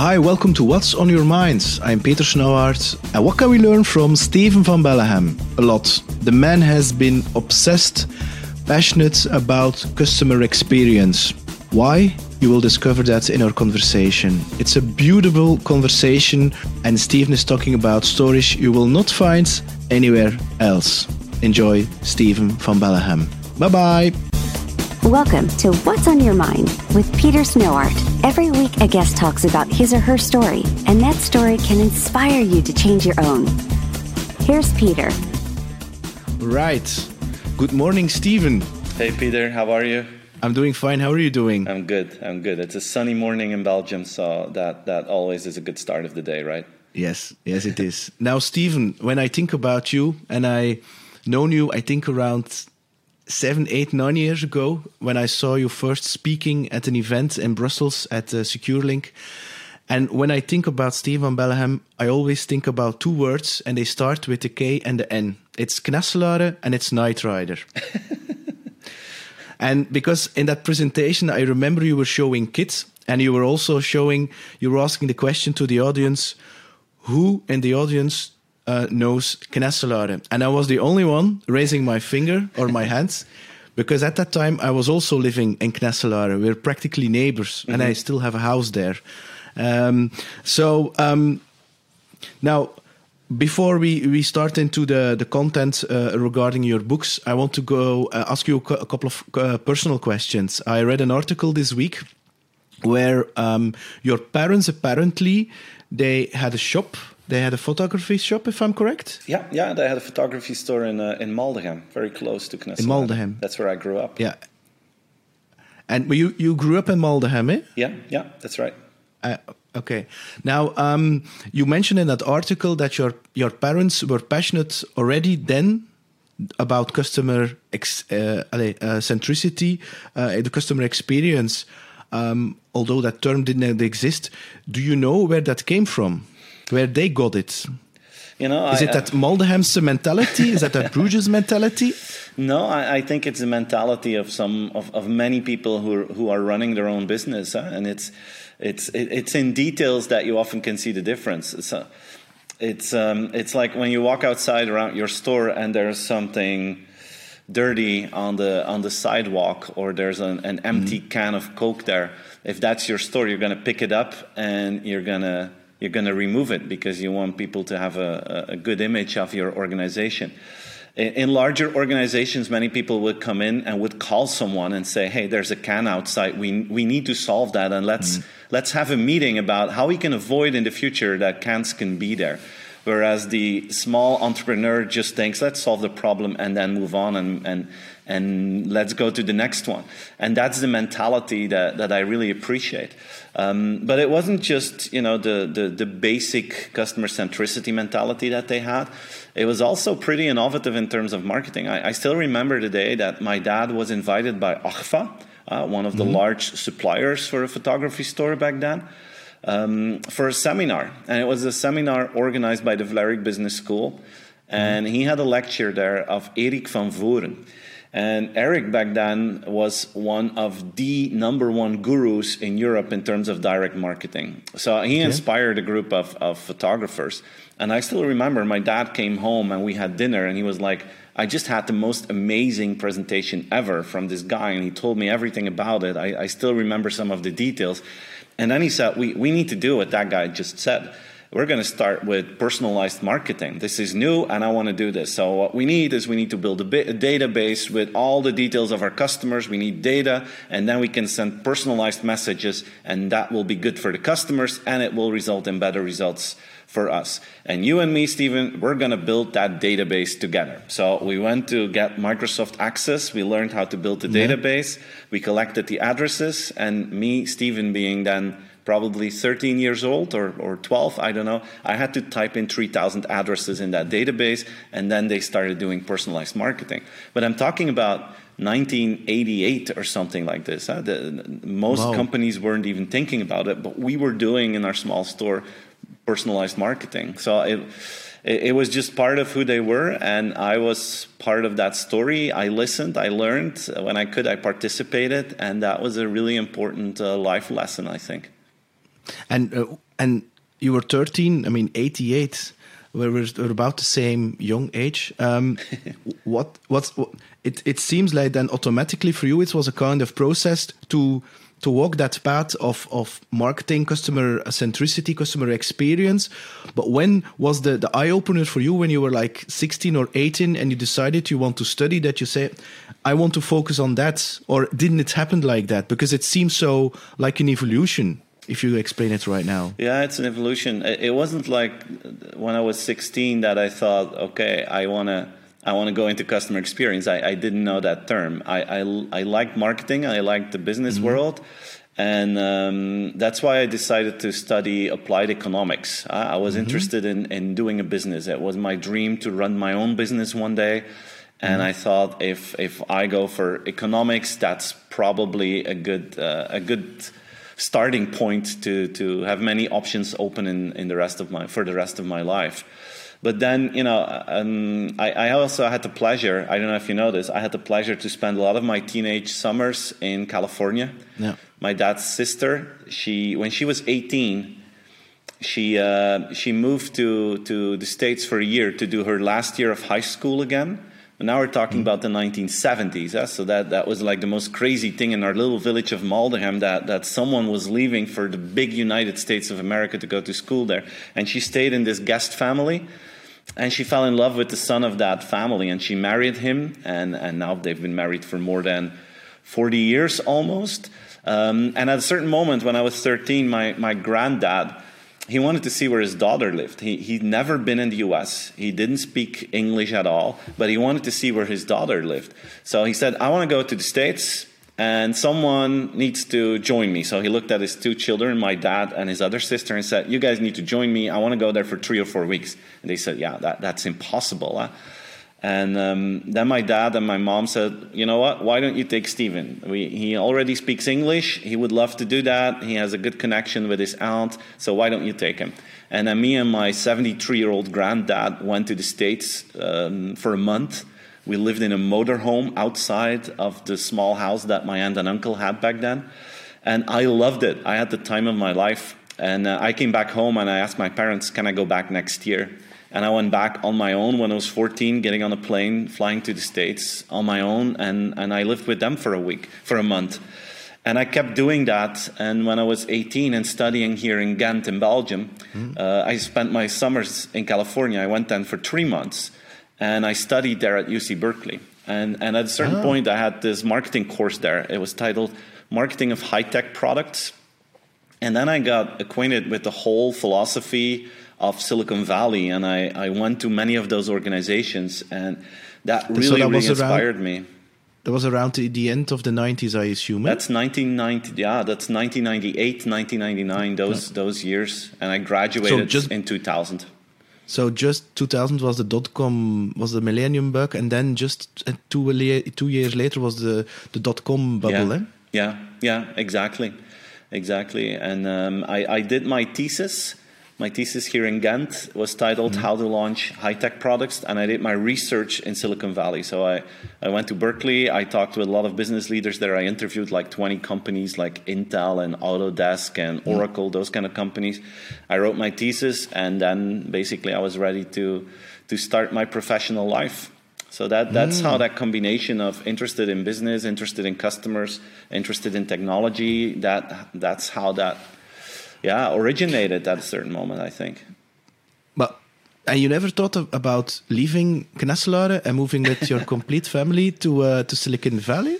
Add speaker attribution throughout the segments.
Speaker 1: Hi, welcome to What's on Your Minds. I'm Peter Snauwaert. And what can we learn from Steven van Belleghem? A lot. The man has been obsessed, passionate about customer experience. Why? You will discover that in our conversation. It's a beautiful conversation, and Steven is talking about stories you will not find anywhere else. Enjoy Steven van Belleghem. Bye bye.
Speaker 2: Welcome to What's on Your Mind with Peter Snauwaert. Every week, a guest talks about his or her story, and that story can inspire you to change your own. Here's Peter.
Speaker 1: Right. Good morning, Steven.
Speaker 3: Hey, Peter, how are you?
Speaker 1: I'm doing fine. How are you doing?
Speaker 3: I'm good. I'm good. It's a sunny morning in Belgium, so that, that always is a good start of the day, right?
Speaker 1: Yes, yes, it is. now, Steven, when I think about you, and I known you, I think around seven, eight, nine years ago when I saw you first speaking at an event in Brussels at uh, SecureLink. And when I think about Steve van I always think about two words, and they start with the K and the N. It's Knesselare and it's Knight Rider. and because in that presentation, I remember you were showing kids, and you were also showing, you were asking the question to the audience, who in the audience uh, knows Knesselare. And I was the only one raising my finger or my hands because at that time I was also living in Knesselare. We're practically neighbors mm -hmm. and I mm-hmm. still have a house there. Um, so um, now, before we, we start into the, the content uh, regarding your books, I want to go uh, ask you a, couple of uh, personal questions. I read an article this week where um, your parents apparently they had a shop they had a photography shop, if I'm correct.
Speaker 3: Yeah, yeah, they had a photography store in uh, in Maldegem, very close to Knesset.
Speaker 1: In Maldegem,
Speaker 3: that's where I grew up.
Speaker 1: Yeah, and you you grew up in Maldegem, eh?
Speaker 3: Yeah, yeah, that's right.
Speaker 1: Uh, okay. Now, um, you mentioned in that article that your your parents were passionate already then about customer ex, uh, uh, centricity, uh, the customer experience. Um, although that term didn't exist, do you know where that came from? Where they got it.
Speaker 3: You know,
Speaker 1: is
Speaker 3: I,
Speaker 1: it that Maldegem's mentality? is that that Bruges mentality?
Speaker 3: No, I, I, think it's a mentality of some of, of many people who are, who are running their own business, huh? and it's it's it's in details that you often can see the difference. It's a, it's um, it's like when you walk outside around your store and there's something dirty on the on the sidewalk or there's an, an empty mm-hmm. can of coke there if that's your store you're going to pick it up and you're going to you're going to remove it because you want people to have a, a good image of your organization. In larger organizations, many people would come in and would call someone and say, "Hey, there's a can outside. We we need to solve that, and let's mm. let's have a meeting about how we can avoid in the future that cans can be there." Whereas the small entrepreneur just thinks, "Let's solve the problem and then move on and and and let's go to the next one." And that's the mentality that that I really appreciate. Um, but it wasn't just you know the, the, the basic customer centricity mentality that they had. It was also pretty innovative in terms of marketing. I, I still remember the day that my dad was invited by Agfa, uh, one of the mm-hmm. large suppliers for a photography store back then. Um, for a seminar, and it was a seminar organized by the Vlerick Business School, and mm-hmm. he had a lecture there of Erik van Vooren. And Eric back then was one of the number one gurus in Europe in terms of direct marketing. So he inspired a group of, of photographers. And I still remember my dad came home and we had dinner and he was like, I just had the most amazing presentation ever from this guy. And he told me everything about it. I, I still remember some of the details. And then he said, we, we need to do what that guy just said we're going to start with personalized marketing. This is new, and I want to do this. So, what we need is we need to build a, a, database with all the details of our customers. We need data, and then we can send personalized messages, and that will be good for the customers, and it will result in better results for us. And you and me, Steven, we're going to build that database together. So we went to get Microsoft Access. We learned how to build the yeah. database. We collected the addresses, and me, Steven, being then probably 13 years old or, or 12, I don't know. I had to type in 3,000 addresses in that database, and then they started doing personalized marketing. But I'm talking about 1988 or something like this. Huh? The, most wow. companies weren't even thinking about it, but we were doing in our small store personalized marketing. So it, it, it was just part of who they were, and I was part of that story. I listened, I learned. When I could, I participated, and that was a really important uh, life lesson, I think.
Speaker 1: And uh, and you were 13. I mean, 88. We're, we're about the same young age. Um, what what's what, it? It seems like then automatically for you it was a kind of process to to walk that path of of marketing, customer centricity, customer experience. But when was the the eye opener for you when you were like 16 or 18 and you decided you want to study that? You say, I want to focus on that, or didn't it happen like that? Because it seems so like an evolution if you explain it right now.
Speaker 3: Yeah, it's an evolution. It wasn't like when I was 16 that I thought, okay, I want to. I want to go into customer experience. I, I didn't know that term. I, I, I liked marketing. I liked the business mm-hmm. world. And um, that's why I decided to study applied economics. I, I was mm-hmm. interested in, in doing a business. It was my dream to run my own business one day. And mm-hmm. I thought if, if I go for economics, that's probably a good, uh, a good starting point to to have many options open in in the rest of my for the rest of my life. But then, you know, um, I, I, also had the pleasure, I don't know if you know this, I had the pleasure to spend a lot of my teenage summers in California. Yeah. My dad's sister, she when she was 18, she, uh, she moved to, to the States for a year to do her last year of high school again. But now we're talking about the 1970s. Yeah? So that, that was like the most crazy thing in our little village of Maldegem that, that someone was leaving for the big United States of America to go to school there. And she stayed in this guest family. And she fell in love with the son of that family and she married him. And, and now they've been married for more than 40 years almost. Um, and at a certain moment when I was 13, my, my granddad he wanted to see where his daughter lived. He, he'd never been in the US. He didn't speak English at all, but he wanted to see where his daughter lived. So he said, I want to go to the States and someone needs to join me. So he looked at his two children, my dad and his other sister, and said, You guys need to join me. I want to go there for three or four weeks. And they said, Yeah, that, that's impossible. Huh? And um, then my dad and my mom said, you know what, why don't you take Steven? We, he already speaks English. He would love to do that. He has a good connection with his aunt. So why don't you take him? And then me and my 73 year old granddad went to the States um, for a month. We lived in a motorhome outside of the small house that my aunt and uncle had back then. And I loved it. I had the time of my life. And uh, I came back home and I asked my parents, can I go back next year? And I went back on my own when I was 14, getting on a plane, flying to the States on my own, and, and I lived with them for a week, for a month. And I kept doing that. And when I was 18 and studying here in Ghent in Belgium, mm. uh, I spent my summers in California. I went then for three months, and I studied there at UC Berkeley. And, and at a certain oh. point, I had this marketing course there. It was titled Marketing of High Tech Products. And then I got acquainted with the whole philosophy of Silicon Valley, and I, I went to many of those organizations, and that really, so that really inspired around, me.
Speaker 1: That was around the, the, end of the 90s, I assume.
Speaker 3: That's 1990, yeah, that's 1998, 1999, those, yeah. those years, and I graduated so just, in 2000.
Speaker 1: So just 2000 was the dot com was the millennium bug, and then just uh, two two years later was the the dot com bubble.
Speaker 3: Yeah,
Speaker 1: eh?
Speaker 3: yeah, yeah, exactly, exactly. And um, I I did my thesis my thesis here in Ghent was titled mm-hmm. How to Launch High Tech Products, and I did my research in Silicon Valley. So I, I went to Berkeley, I talked with a lot of business leaders there. I interviewed like 20 companies like Intel and Autodesk and. Oracle, mm-hmm. those kind of companies. I wrote my thesis, and then basically I was ready to, to start my professional life. So that, that's mm. how that combination of interested in business, interested in customers, interested in technology, that, that's how that yeah, originated at a certain moment, I think.
Speaker 1: But and you never thought of, about leaving Knesselare and moving with your complete family to uh, to Silicon Valley?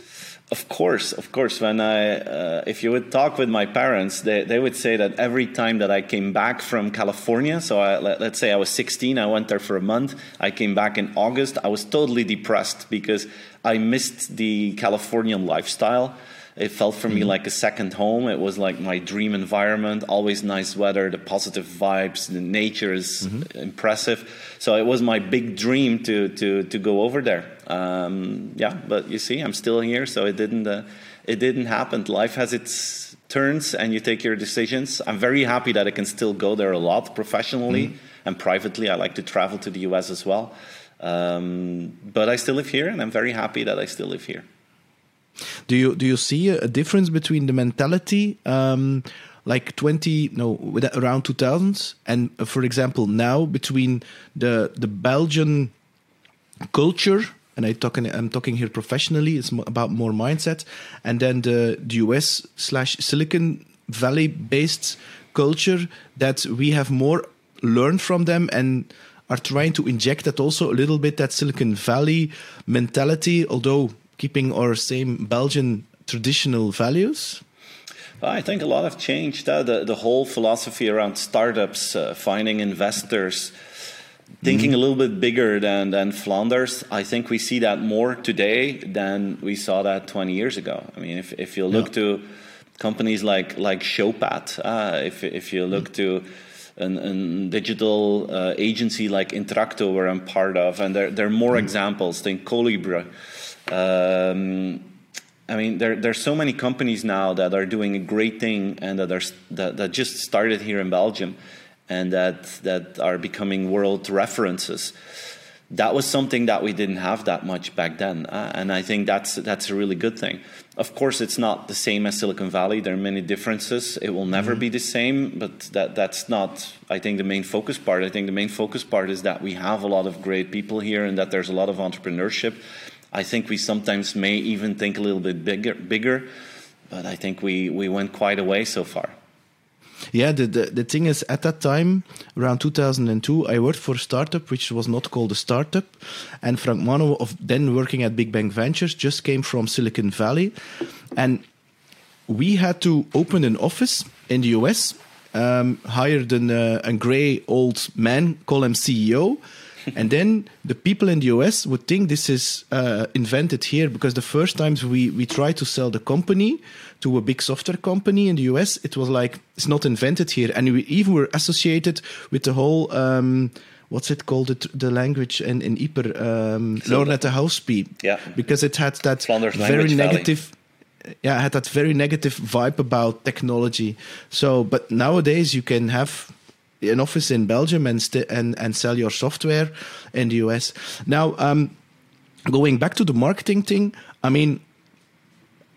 Speaker 3: Of course, of course. When I, uh, if you would talk with my parents, they, they would say that every time that I came back from California, so I, let, us say I was 16, I went there for a month. I came back in August. I was totally depressed because I missed the Californian lifestyle. It felt for mm-hmm. me like a second home. It was like my dream environment, always nice weather, the positive vibes, the nature is mm-hmm. impressive. So it was my big dream to to to go over there. Um, yeah, but you see, I'm still here, so it didn't uh, it didn't happen. Life has its turns, and you take your decisions. I'm very happy that I can still go there a lot professionally mm-hmm. and privately. I like to travel to the U.S. as well. Um, but I still live here, and I'm very happy that I still live here.
Speaker 1: Do you do you see a difference between the mentality um, like 20 no around 2000s and uh, for example now between the the belgian culture and I talking I'm talking here professionally it's about more mindset and then the, the US slash Silicon Valley based culture that we have more learned from them and are trying to inject that also a little bit that Silicon Valley mentality although keeping our same Belgian traditional values
Speaker 3: I think a lot have changed. Uh, the the whole philosophy around startups, uh, finding investors, thinking mm-hmm. a little bit bigger than than Flanders. I think we see that more today than we saw that 20 years ago. I mean, if if you look yeah. to companies like like Showpad, uh, if if you look mm-hmm. to a digital uh, agency like Intracto, where I'm part of, and there, there are more mm-hmm. examples. Think Collibra. Um, I mean, there there's so many companies now that are doing a great thing and that are that, that just started here in Belgium, and that that are becoming world references. That was something that we didn't have that much back then, uh, and I think that's that's a really good thing. Of course, it's not the same as Silicon Valley. There are many differences. It will never mm-hmm. be the same, but that that's not. I think the main focus part. I think the main focus part is that we have a lot of great people here, and that there's a lot of entrepreneurship I think we sometimes may even think a little bit bigger, bigger but I think we, we went quite a way so far.
Speaker 1: Yeah, the, the, the thing is, at that time, around 2002, I worked for a startup which was not called a startup. And Frank Maene, of then working at Big Bang Ventures, just came from Silicon Valley. And we had to open an office in the US, um, hired an, uh, a gray old man, call him CEO and then the people in the US would think this is uh, invented here because the first times we we tried to sell the company to a big software company in the US, it was like it's not invented here, and we even were associated with the whole. Um, what's it called? The, the language in in Yper, um, so, Lernout & Hauspie.
Speaker 3: Yeah,
Speaker 1: because it had that
Speaker 3: Flanders
Speaker 1: very negative.
Speaker 3: Valley
Speaker 1: yeah, had that very negative vibe about technology. So, but nowadays you can have an office in Belgium and and and sell your software in the US. Now, um, going back to the marketing thing, I mean,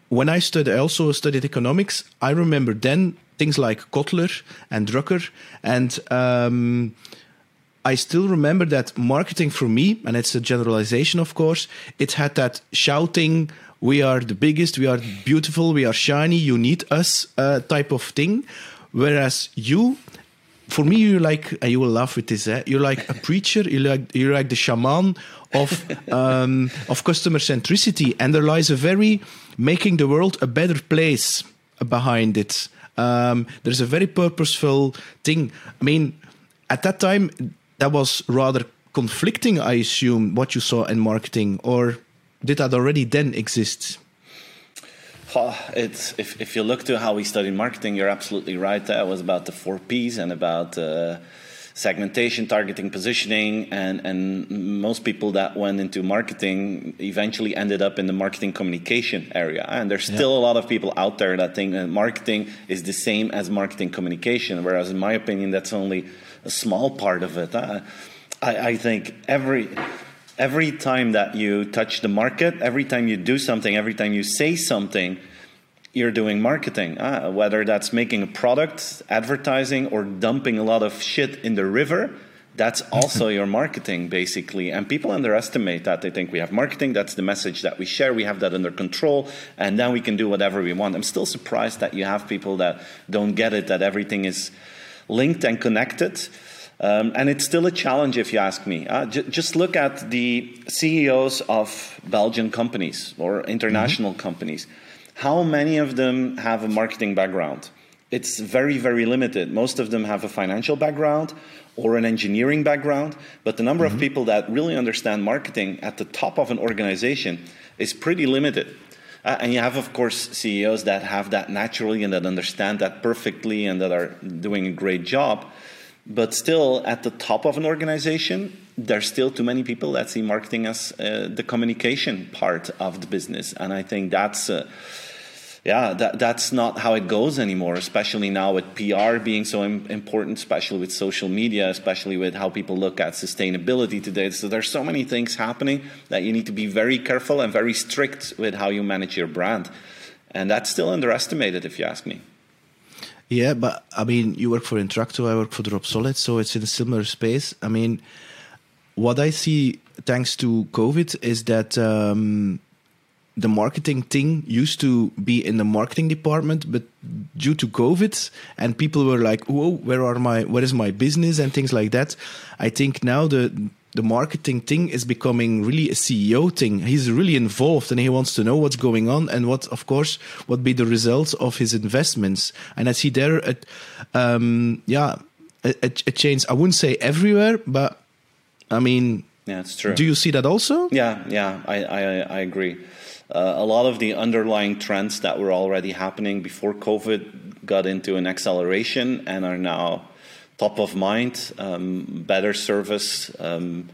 Speaker 1: when I studied, I also studied economics. I remember then things like Kotler and Drucker, and um, I still remember that marketing for me, and it's a generalization, of course, it had that shouting. We are the biggest, we are beautiful, we are shiny, you need us uh, type of thing. Whereas you for me, you're like uh, you will laugh with this. Eh? You're like a preacher. You're like you're like the shaman of um, of customer centricity, and there lies a very making the world a better place behind it. Um, there's a very purposeful thing. I mean, at that time, that was rather conflicting. I assume what you saw in marketing, or did that already then exist?
Speaker 3: It's if, if you look to how we studied marketing, you're absolutely right. That was about the four P's and about uh, segmentation, targeting, positioning, and and most people that went into marketing eventually ended up in the marketing communication area. And there's still yeah. a lot of people out there that think that marketing is the same as marketing communication, whereas in my opinion, that's only a small part of it. Uh, I, I think every every time that you touch the market, every time you do something, every time you say something, you're doing marketing. Uh, whether that's making a product, advertising, or dumping a lot of shit in the river, that's also your marketing, basically. And people underestimate that. They think we have marketing, that's the message that we share, we have that under control, and then we can do whatever we want. I'm still surprised that you have people that don't get it, that everything is linked and connected. Um, and it's still a challenge, if you ask me. Uh, j- just look at the CEOs of Belgian companies or international mm-hmm. companies. How many of them have a marketing background? It's very, very limited. Most of them have a financial background or an engineering background, but the number mm-hmm. of people that really understand marketing at the top of an organization is pretty limited. Uh, and you have, of course, CEOs that have that naturally and that understand that perfectly and that are doing a great job. But still, at the top of an organization, there's still too many people that see marketing as uh, the communication part of the business, and I think that's. Uh, yeah, that, that's not how it goes anymore, especially now with PR being so Im- important, especially with social media, especially with how people look at sustainability today. So there's so many things happening that you need to be very careful and very strict with how you manage your brand. And that's still underestimated, if you ask me.
Speaker 1: Yeah, but I mean, you work for Intracto, I work for Dropsolid, so it's in a similar space. I mean, what I see thanks to COVID is that um, the marketing thing used to be in the marketing department, but due to COVID and people were like, "Whoa, where are my where is my business?" and things like that. I think now the the marketing thing is becoming really a CEO thing. He's really involved and he wants to know what's going on and what, of course, what be the results of his investments. And I see there, a, um, yeah, a, a change. I wouldn't say everywhere, but I mean,
Speaker 3: yeah, it's true.
Speaker 1: Do you see that also?
Speaker 3: Yeah, yeah, I I, I agree. Uh, a lot of the underlying trends that were already happening before COVID got into an acceleration and are now top of mind. Um, better service, um,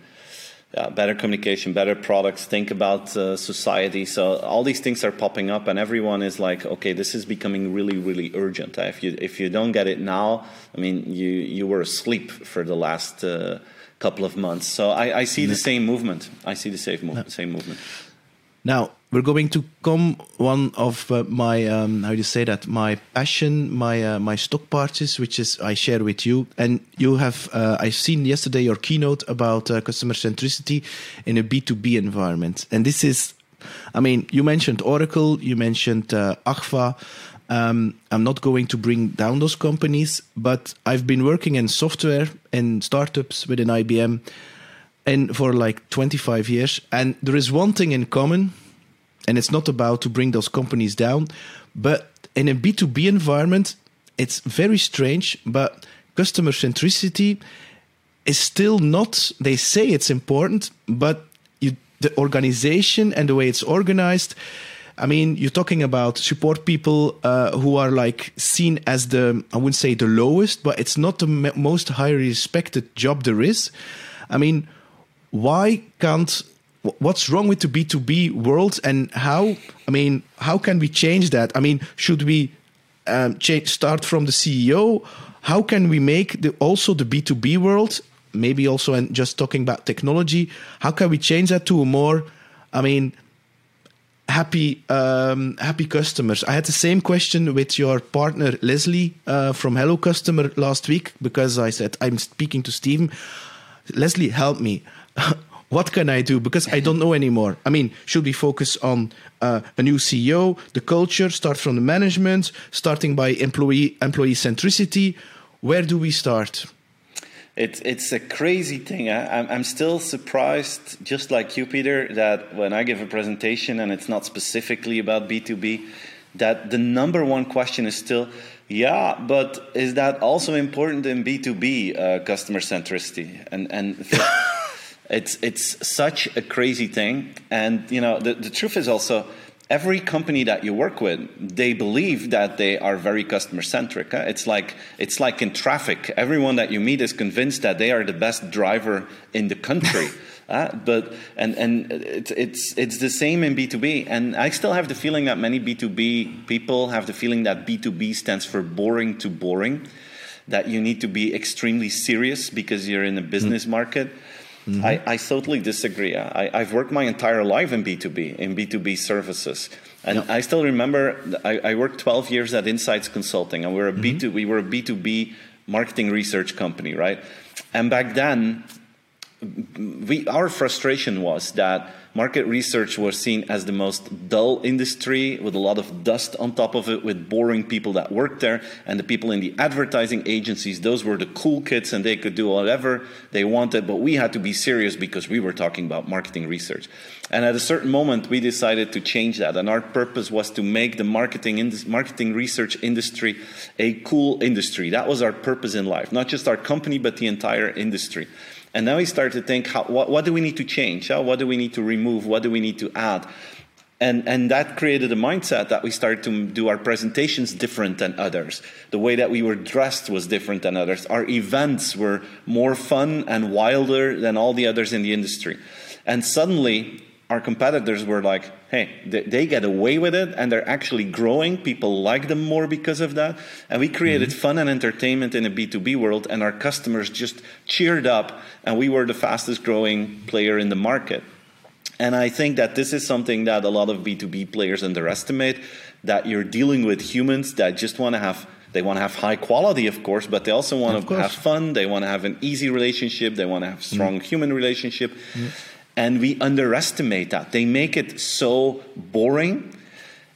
Speaker 3: yeah, better communication, better products. Think about uh, society. So all these things are popping up, and everyone is like, okay, this is becoming really, really urgent. If you if you don't get it now, I mean, you you were asleep for the last. Uh, couple of months. So I, I see the same movement. I see the same, move, same movement.
Speaker 1: Now we're going to come one of uh, my um, how do you say that my passion, my uh, my stock parties, which is I share with you. And you have uh, I've seen yesterday your keynote about uh, customer centricity in a B two B environment, and this is, I mean, you mentioned Oracle, you mentioned uh, Agfa. Um, I'm not going to bring down those companies, but I've been working in software and startups within IBM and for like 25 years. And there is one thing in common, and it's not about to bring those companies down, but in a B2B environment, it's very strange, but customer centricity is still not, they say it's important, but you, the organization and the way it's organized I mean, you're talking about support people uh, who are like seen as the, I wouldn't say the lowest, but it's not the most highly respected job there is. I mean, why can't, what's wrong with the B2B world and how, I mean, how can we change that? I mean, should we um, change, start from the CEO? How can we make the, also the B2B world, maybe also, and just talking about technology, how can we change that to a more, I mean, happy um, happy customers. I had the same question with your partner Leslie uh, from Hello Customer last week because I said I'm speaking to Steven. Leslie, help me. what can I do? Because I don't know anymore. I mean, should we focus on uh, a new CEO, the culture, start from the management, starting by employee employee centricity? Where do we start?
Speaker 3: It's it's a crazy thing. I, I'm still surprised, just like you, Peter, that when I give a presentation and it's not specifically about B2B, that the number one question is still, yeah, but is that also important in B2B uh, customer centricity? And and it's it's such a crazy thing. And you know, the, the truth is also every company that you work with, they believe that they are very customer centric. It's like it's like in traffic. Everyone that you meet is convinced that they are the best driver in the country. Uh, but and and it's it's it's the same in B two B, and I still have the feeling that many B two B people have the feeling that B two B stands for boring to boring, that you need to be extremely serious because you're in a business mm. market. Mm-hmm. I, I, totally disagree. I, have worked my entire life in B2B, in B2B services. And yep. I still remember I, I, worked 12 years at InSites Consulting, and we were a mm-hmm. B2, we were a B2B marketing research company, right? And back then, we, our frustration was that market research was seen as the most dull industry with a lot of dust on top of it, with boring people that worked there. And the people in the advertising agencies, those were the cool kids and they could do whatever they wanted. But we had to be serious because we were talking about marketing research. And at a certain moment, we decided to change that. And our purpose was to make the marketing, marketing research industry a cool industry. That was our purpose in life, not just our company, but the entire industry. And now we start to think, how, what, what, do we need to change? How, what do we need to remove? What do we need to add? And, and that created a mindset that we started to do our presentations different than others. The way that we were dressed was different than others. Our events were more fun and wilder than all the others in the industry. And suddenly, our competitors were like, hey, they, they, get away with it and they're actually growing. People like them more because of that. And we created mm-hmm. fun and entertainment in a B2B world, and our customers just cheered up, and we were the fastest growing player in the market. And I think that this is something that a lot of B2B players underestimate that you're dealing with humans that just want to have They want to have high quality, of course, but they also want to have fun. They want to have an easy relationship. They want to have strong mm. human relationship. Mm. And we underestimate that. They make it so boring.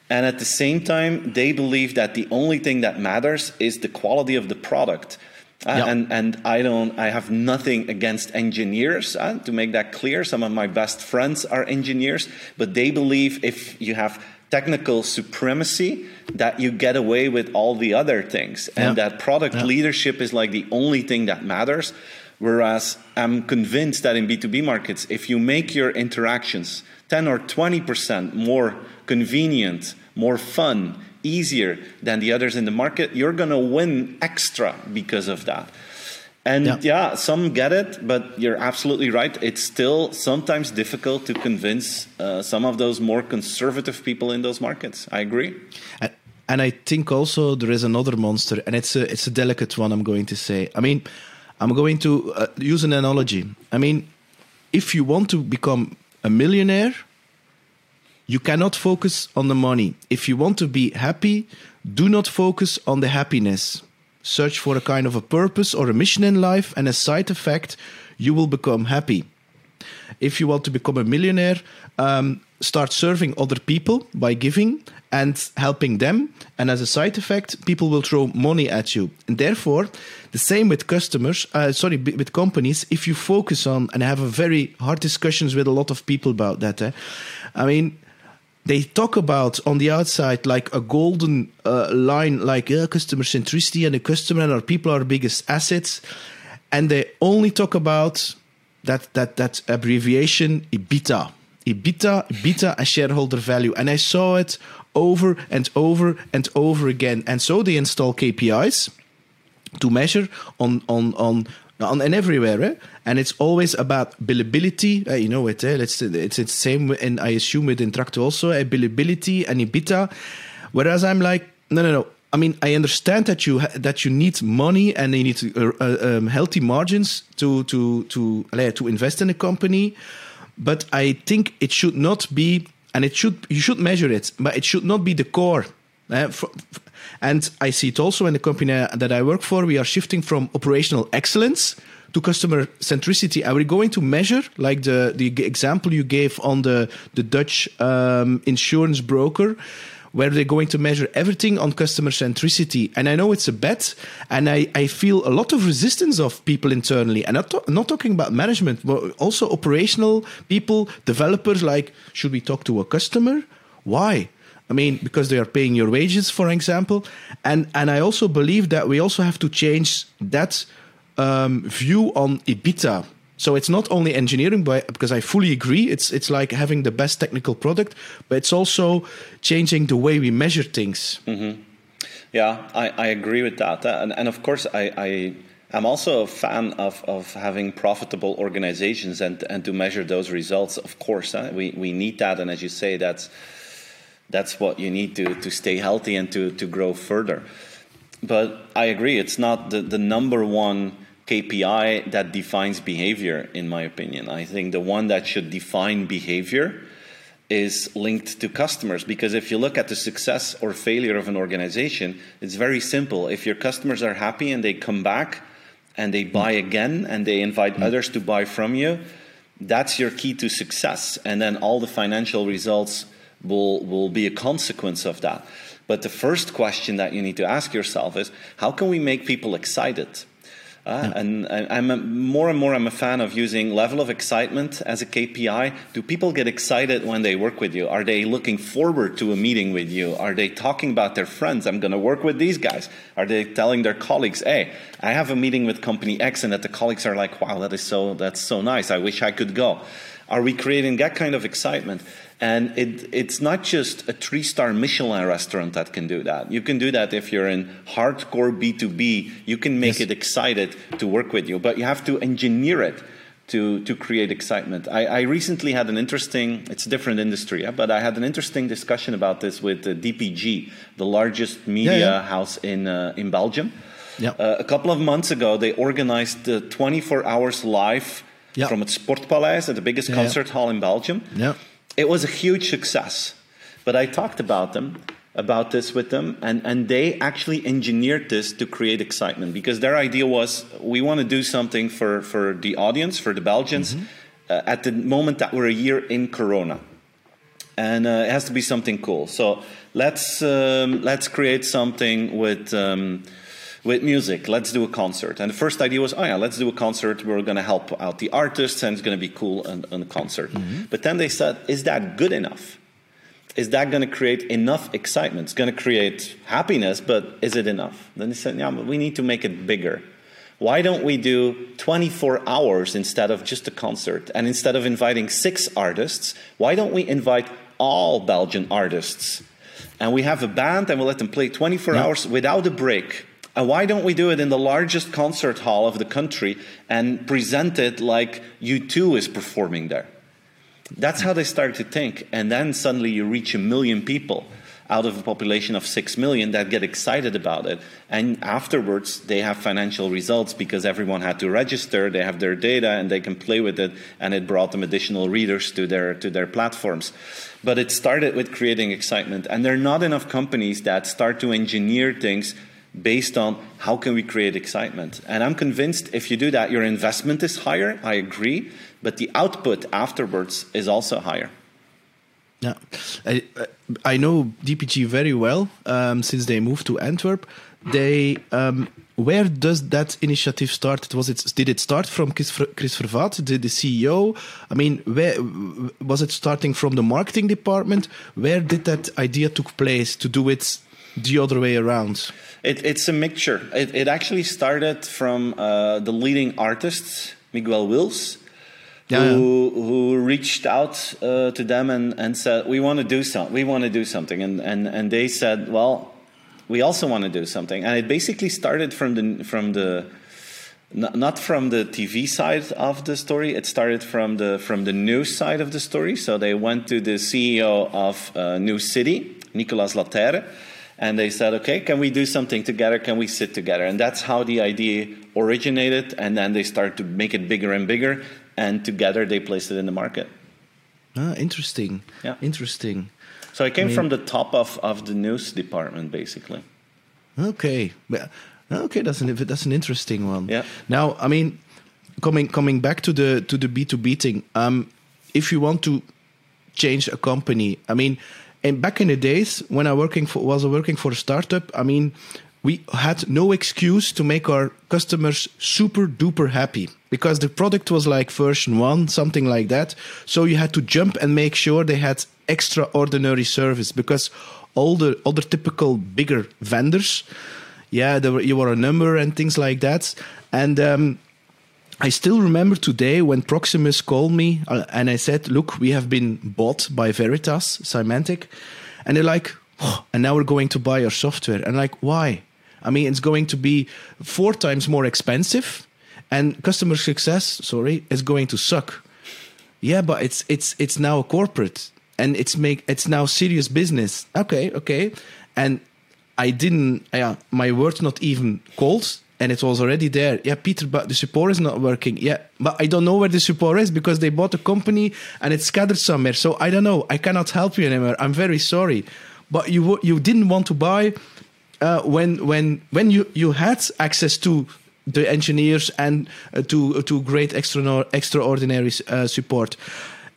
Speaker 3: And at the same time, they believe that the only thing that matters is the quality of the product. Uh, yep. and and I don't I have nothing against engineers uh, to make that clear. Some of my best friends are engineers, but they believe if you have technical supremacy that you get away with all the other things and that product leadership is like the only thing that matters whereas i'm convinced that in b2b markets if you make your interactions 10 or 20% more convenient more fun easier than the others in the market you're going to win extra because of that and yeah. yeah. some get it, but you're absolutely right. It's still sometimes difficult to convince uh, some of those more conservative people in those markets. I agree.
Speaker 1: And I think also there is another monster, and it's a it's a delicate one. I'm going to say. I mean, I'm going to uh, use an analogy. I mean, if you want to become a millionaire, you cannot focus on the money. If you want to be happy, do not focus on the happiness search for a kind of a purpose or a mission in life, and as side effect, you will become happy. If you want to become a millionaire, um, start serving other people by giving and helping them. And as a side effect, people will throw money at you. And therefore, the same with customers, uh, sorry, with companies, if you focus on and have a very hard discussions with a lot of people about that. Eh? I mean, they talk about on the outside like a golden uh, line, like uh, customer centricity and the customer and our people are our biggest assets, and they only talk about that that that abbreviation EBITDA, EBITDA, EBITDA, and shareholder value, and I saw it over and over and over again, and so they install KPIs to measure on on on on and everywhere, eh? and it's always about billability. Uh, you know it. Eh? It's it's the same, and I assume with Intracto also uh, billability and EBITDA. Whereas I'm like, no, no, no. I mean, I understand that you that you need money and you need uh, uh, um, healthy margins to to to to invest in a company, but I think it should not be, and it should you should measure it, but it should not be the core. Uh, for, and I see it also in the company that I work for. We are shifting from operational excellence to customer centricity. Are we going to measure, like the, the example you gave on the, the Dutch um, insurance broker? Where they're going to measure everything on customer centricity. And I know it's a bet, and I, I feel a lot of resistance of people internally. And I'm not, not talking about management, but also operational people, developers. Like, should we talk to a customer? Why? I mean, because they are paying your wages, for example. And and I also believe that we also have to change that um, view on EBITDA. So it's not only engineering, because I fully agree, it's it's like having the best technical product, but it's also changing the way we measure things.
Speaker 3: Mm-hmm. Yeah, I, I agree with that, and and of course I. I I'm also a fan of, of having profitable organizations and, and to measure those results. Of course, we, we need that. And as you say, that's that's what you need to, to stay healthy and to, to grow further. But I agree, it's not the, the number one KPI that defines behavior, in my opinion. I think the one that should define behavior is linked to customers because if you look at the success or failure of an organization, it's very simple. If your customers are happy and they come back and they buy again and they invite mm. others to buy from you, that's your key to success. And then all the financial results will, will be a consequence of that. But the first question that you need to ask yourself is how can we make people excited? Uh, yeah. and, and, I'm a, more and more I'm a fan of using level of excitement as a KPI. Do people get excited when they work with you? Are they looking forward to a meeting with you? Are they talking about their friends? I'm going to work with these guys. Are they telling their colleagues, "Hey, I have a meeting with company X," and that the colleagues are like, "Wow, that is so that's so nice. I wish I could go." Are we creating that kind of excitement? And it, it's not just a three star Michelin restaurant that can do that. You can do that if you're in hardcore B2B. You can make yes. it excited to work with you, but you have to engineer it to, to create excitement. I, I recently had an interesting, it's a different industry, yeah, but I had an interesting discussion about this with the DPG, the largest media yeah, yeah. house in, uh, in Belgium. Yep. Uh, a couple of months ago, they organized the 24 hours live yep. from its Sportpaleis, the biggest concert hall in Belgium.
Speaker 1: Yep
Speaker 3: it was a huge success. But I talked about them, about this with them, and, and they actually engineered this to create excitement because their idea was we want to do something for, for the audience, for the Belgians, mm-hmm. uh, at the moment that we're a year in Corona. And uh, it has to be something cool. So let's, um, let's create something with. Um, with music, let's do a concert. And the first idea was, oh yeah, let's do a concert. We're going to help out the artists, and it's going to be cool and, and a concert. Mm-hmm. But then they said, is that good enough? Is that going to create enough excitement? It's going to create happiness, but is it enough? Then they said, yeah, but we need to make it bigger. Why don't we do 24 hours instead of just a concert? And instead of inviting six artists, why don't we invite all Belgian artists? And we have a band and we'll let them play 24 yeah. hours without a break why don't we do it in the largest concert hall of the country and present it like U2 is performing there? That's how they started to think. And then suddenly you reach a million people out of a population of 6 million that get excited about it. And afterwards, they have financial results because everyone had to register, they have their data, and they can play with it, and it brought them additional readers to their, to their platforms. But it started with creating excitement. And there are not enough companies that start to engineer things based on how can we create excitement. And I'm convinced if you do that, your investment is higher, I agree, but the output afterwards is also higher.
Speaker 1: Yeah, I, I know DPG very well um, since they moved to Antwerp. They um, where does that initiative start? Was it did it start from Chris, Chris Vervaat, the, the CEO? I mean, where was it starting from the marketing department? Where did that idea took place to do it the other way around?
Speaker 3: It, it's a mixture. It, it actually started from uh, the leading artists, Miguel Wiels, yeah, who, who reached out uh, to them and, and said, "We want to do something. We want to do something." And, and and they said, "Well, we also want to do something." And it basically started from the from the not from the TV side of the story. It started from the from the news side of the story. So they went to the CEO of uh, New City, Nicolas Laterre and they said, okay, can we do something together? Can we sit together? And that's how the idea originated. And then they started to make it bigger and bigger. And together they placed it in the market.
Speaker 1: Ah, interesting. Yeah. Interesting.
Speaker 3: So I came I mean, from the top of, of the news department, basically.
Speaker 1: Okay. Okay, that's an that's an interesting one.
Speaker 3: Yeah.
Speaker 1: Now, I mean, coming coming back to the to the B two B thing. Um, if you want to change a company, I mean, and back in the days when I working for was working for a startup, I mean, we had no excuse to make our customers super duper happy because the product was like version one, something like that. So you had to jump and make sure they had extraordinary service because all the other typical bigger vendors, yeah, there were, you were a number and things like that. And um, I still remember today when Proximus called me uh, and I said, Look, we have been bought by Veritas, Symantec. And they're like, oh, And now we're going to buy your software. And like, why? I mean, it's going to be four times more expensive and customer success, sorry, is going to suck. Yeah, but it's it's it's now a corporate and it's make it's now serious business. Okay, okay. And I didn't yeah, my word's not even called and it was already there. Yeah, Peter, but the support is not working. Yeah, but I don't know where the support is because they bought a company and it's scattered somewhere. So I don't know. I cannot help you anymore. I'm very sorry, but you you didn't want to buy uh, when when when you you had access to the engineers and uh, to to great extra, extraordinary uh, support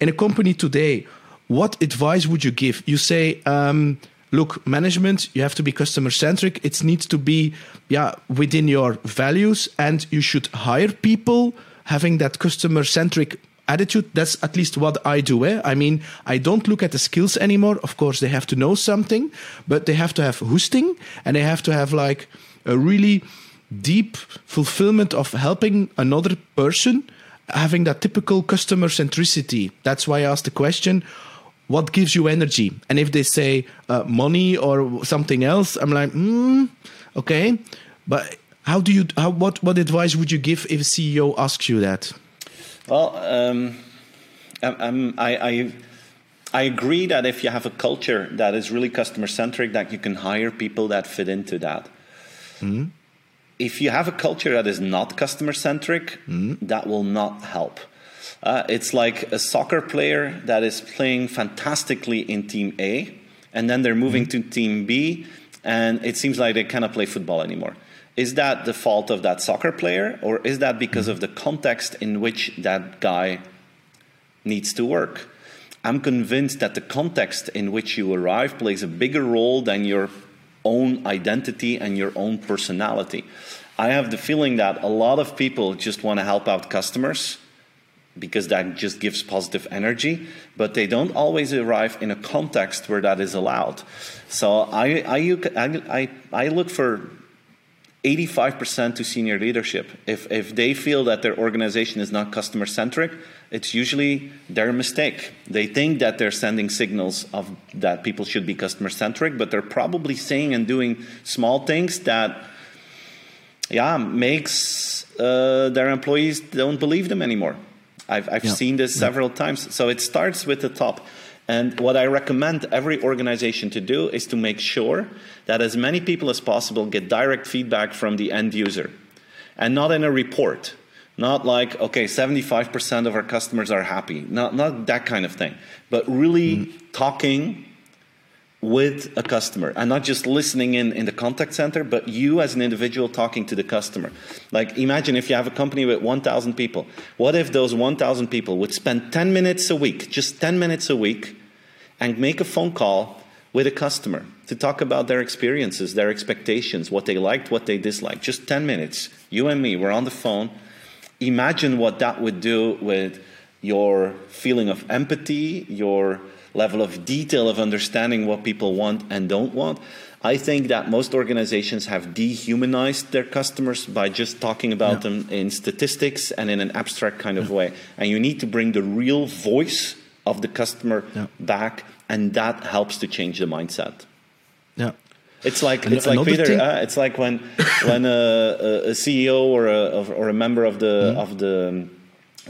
Speaker 1: in a company today. What advice would you give? You say. Um, look, management, you have to be customer centric. It needs to be yeah, within your values, and you should hire people having that customer centric attitude. That's at least what I do. Eh? I mean, I don't look at the skills anymore. Of course, they have to know something, but they have to have hosting and they have to have like a really deep fulfillment of helping another person having that typical customer centricity. That's why I asked the question what gives you energy? And if they say uh, money or something else, I'm like, hmm, okay. But how do you? How what what advice would you give if a CEO asks you that?
Speaker 3: Well, um, I, I, I agree that if you have a culture that is really customer centric, that you can hire people that fit into that. Mm-hmm. If you have a culture that is not customer centric, mm-hmm. that will not help. Uh, it's like a soccer player that is playing fantastically in Team A, and then they're moving mm-hmm. to team B, and it seems like they cannot play football anymore. Is that the fault of that soccer player, or is that because of the context in which that guy needs to work? I'm convinced that the context in which you arrive plays a bigger role than your own identity and your own personality. I have the feeling that a lot of people just want to help out customers because that just gives positive energy, but they don't always arrive in a context where that is allowed. So I, I, I, I look for 85% to senior leadership. If, if they feel that their organization is not customer centric, it's usually their mistake. They think that they're sending signals of that people should be customer centric, but they're probably saying and doing small things that, yeah, makes uh, their employees don't believe them anymore. I've, I've yeah. seen this several times. So it starts with the top. And what I recommend every organization to do is to make sure that as many people as possible get direct feedback from the end user and not in a report. Not like, okay, 75% of our customers are happy. Not, not that kind of thing. But really mm. talking with a customer and not just listening in in the contact center but you as an individual talking to the customer. Like imagine if you have a company with 1000 people. What if those 1000 people would spend 10 minutes a week just 10 minutes a week and make a phone call with a customer to talk about their experiences their expectations what they liked what they disliked? Just 10 minutes. You and me we're on the phone. Imagine what that would do with your feeling of empathy your level of detail of understanding what people want and don't want. I think that most organizations have dehumanized their customers by just talking about yeah. them in statistics and in an abstract kind of yeah. way. And you need to bring the real voice of the customer yeah. back, and that helps to change the mindset.
Speaker 1: Yeah.
Speaker 3: It's like it's like Peter. Uh, it's like when when a, a, CEO or a or a member of the mm. of the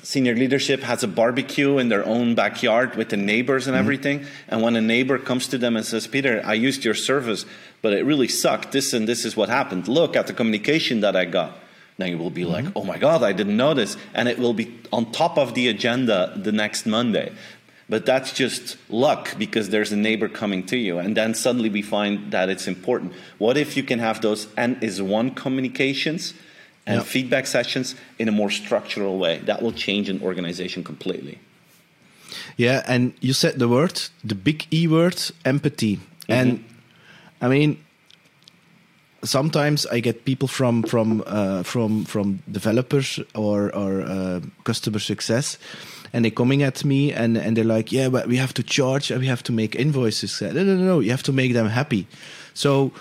Speaker 3: senior leadership has a barbecue in their own backyard with the neighbors and mm-hmm. everything. And when a neighbor comes to them and says, Peter, I used your service, but it really sucked. This and this is what happened. Look at the communication that I got. Then you will be mm-hmm. like, oh my God, I didn't know this. And it will be on top of the agenda the next Monday. But that's just luck because there's a neighbor coming to you. And then suddenly we find that it's important. What if you can have those N is one communications? And yep. feedback sessions in a more structural way. That will change an organization completely.
Speaker 1: Yeah, and you said the word, the big E word, empathy. Mm-hmm. And I mean, sometimes I get people from from uh, from from developers or or uh, customer success, and they're coming at me and and they're like, yeah, but we have to charge and we have to make invoices. No, no, no, no. You have to make them happy. So